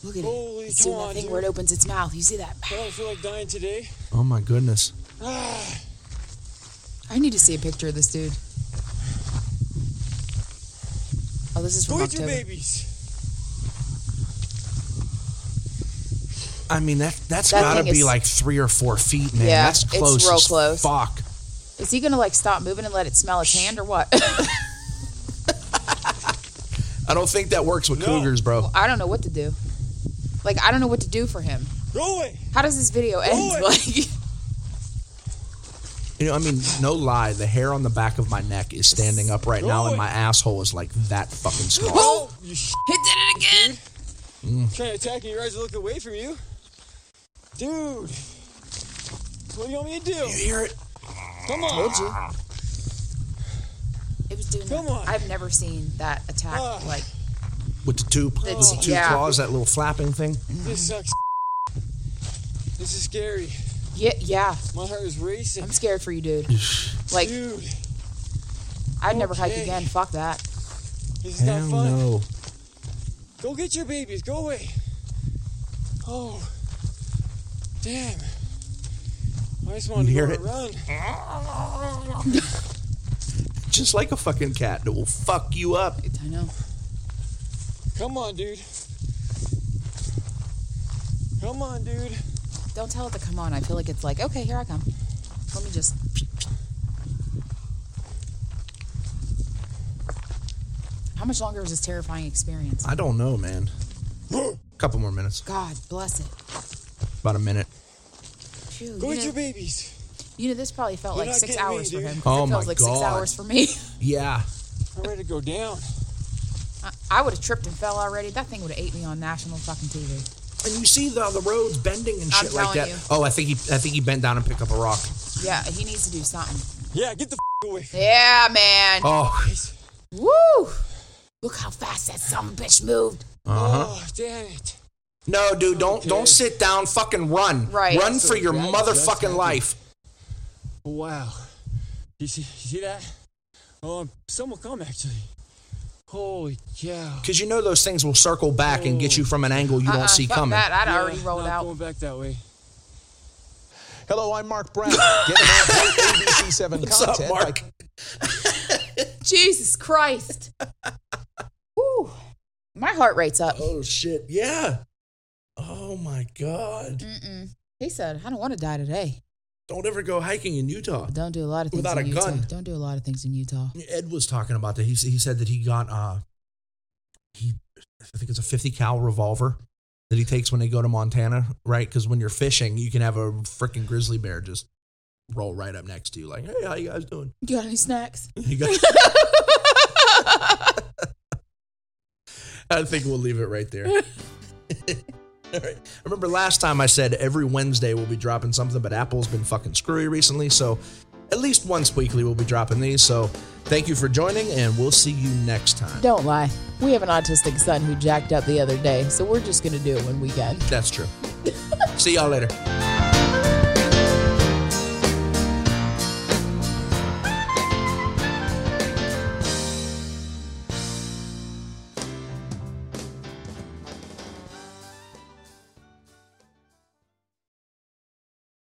Look at Holy it. You see that on, thing dude. where it opens its mouth? You see that? I don't feel like dying today. Oh my goodness. Ah. I need to see a picture of this dude. Oh, this is Go from get October. babies. I mean that that's That got to be is- like three or four feet, man. Yeah, that's it's close. real as close. Fuck. Is he gonna like stop moving and let it smell its hand or what? I don't think that works with No. cougars, bro. I don't know what to do. Like I don't know what to do for him. Go away. How does this video end? Like You know, I mean, no lie, the hair on the back of my neck is standing up right now, and my asshole is like that fucking small. Oh, you sh- it did it again. Mm. trying to attack me. You guys look away from you. Dude. What do you want me to do? You hear it? Come on. Told you. It was doing Come on. I've never seen that attack. Ah. like With the two, with the two yeah. claws, that little flapping thing. This sucks. This is scary. yeah, yeah. My heart is racing. I'm scared for you, dude. Like Dude, I'd never hike again. Fuck that. this is not Hell fun. no. Go get your babies. Go away. Oh. Damn. I just wanted You to hear it? run. Just like a fucking cat that will fuck you up. I know. Come on, dude. Come on, dude. Don't tell it to come on. I feel like it's like, okay, here I come. Let me just. How much longer is this terrifying experience? I don't know, man. A couple more minutes. God bless it. About a minute. Phew, Go you, get know, your babies. you know, this probably felt You're like six getting me, hours for him. Oh it feels my like six hours for me. Yeah. I'm ready to go down. I, I would have tripped and fell already. That thing would have ate me on national fucking TV. And you see the the roads bending and I'm shit like that. you. Oh, I think he I think he bent down and picked up a rock. Yeah, he needs to do something. Yeah, get the f- away. Yeah, man. Oh, Woo! Look how fast that some bitch moved. uh huh. Oh, damn it. No, dude, don't don't sit down. Fucking run. Right. Run for your motherfucking life. Wow. You see, you see that? Oh, someone come actually. Holy cow. Because you know those things will circle back and get you oh. from an angle you Uh-uh, don't see coming. that. I'd Yeah, already rolled not out. going back that way. Hello, I'm Mark Brown. Get more great ABC7 What's up, content by Mark? Jesus Christ. Whew. My heart rate's up. Oh shit! Yeah. Oh my god! Mm-mm. He said, I don't want to die today. Don't ever go hiking in Utah. Don't do a lot of things Without in a Utah. gun. Don't do a lot of things in Utah. Ed was talking about that. He he said that he got uh he I think it's a 50 cal revolver that he takes when they go to Montana, right? Because when you're fishing, you can have a freaking grizzly bear just roll right up next to you, like, "Hey, how you guys doing?" You got any snacks? You got- I think we'll leave it right there. Right. Remember last time I said every Wednesday we'll be dropping something, but Apple's been fucking screwy recently, so at least once weekly we'll be dropping these. So thank you for joining, and we'll see you next time. Don't lie. We have an autistic son who jacked up the other day, so we're just going to do it when we can. That's true. see y'all later.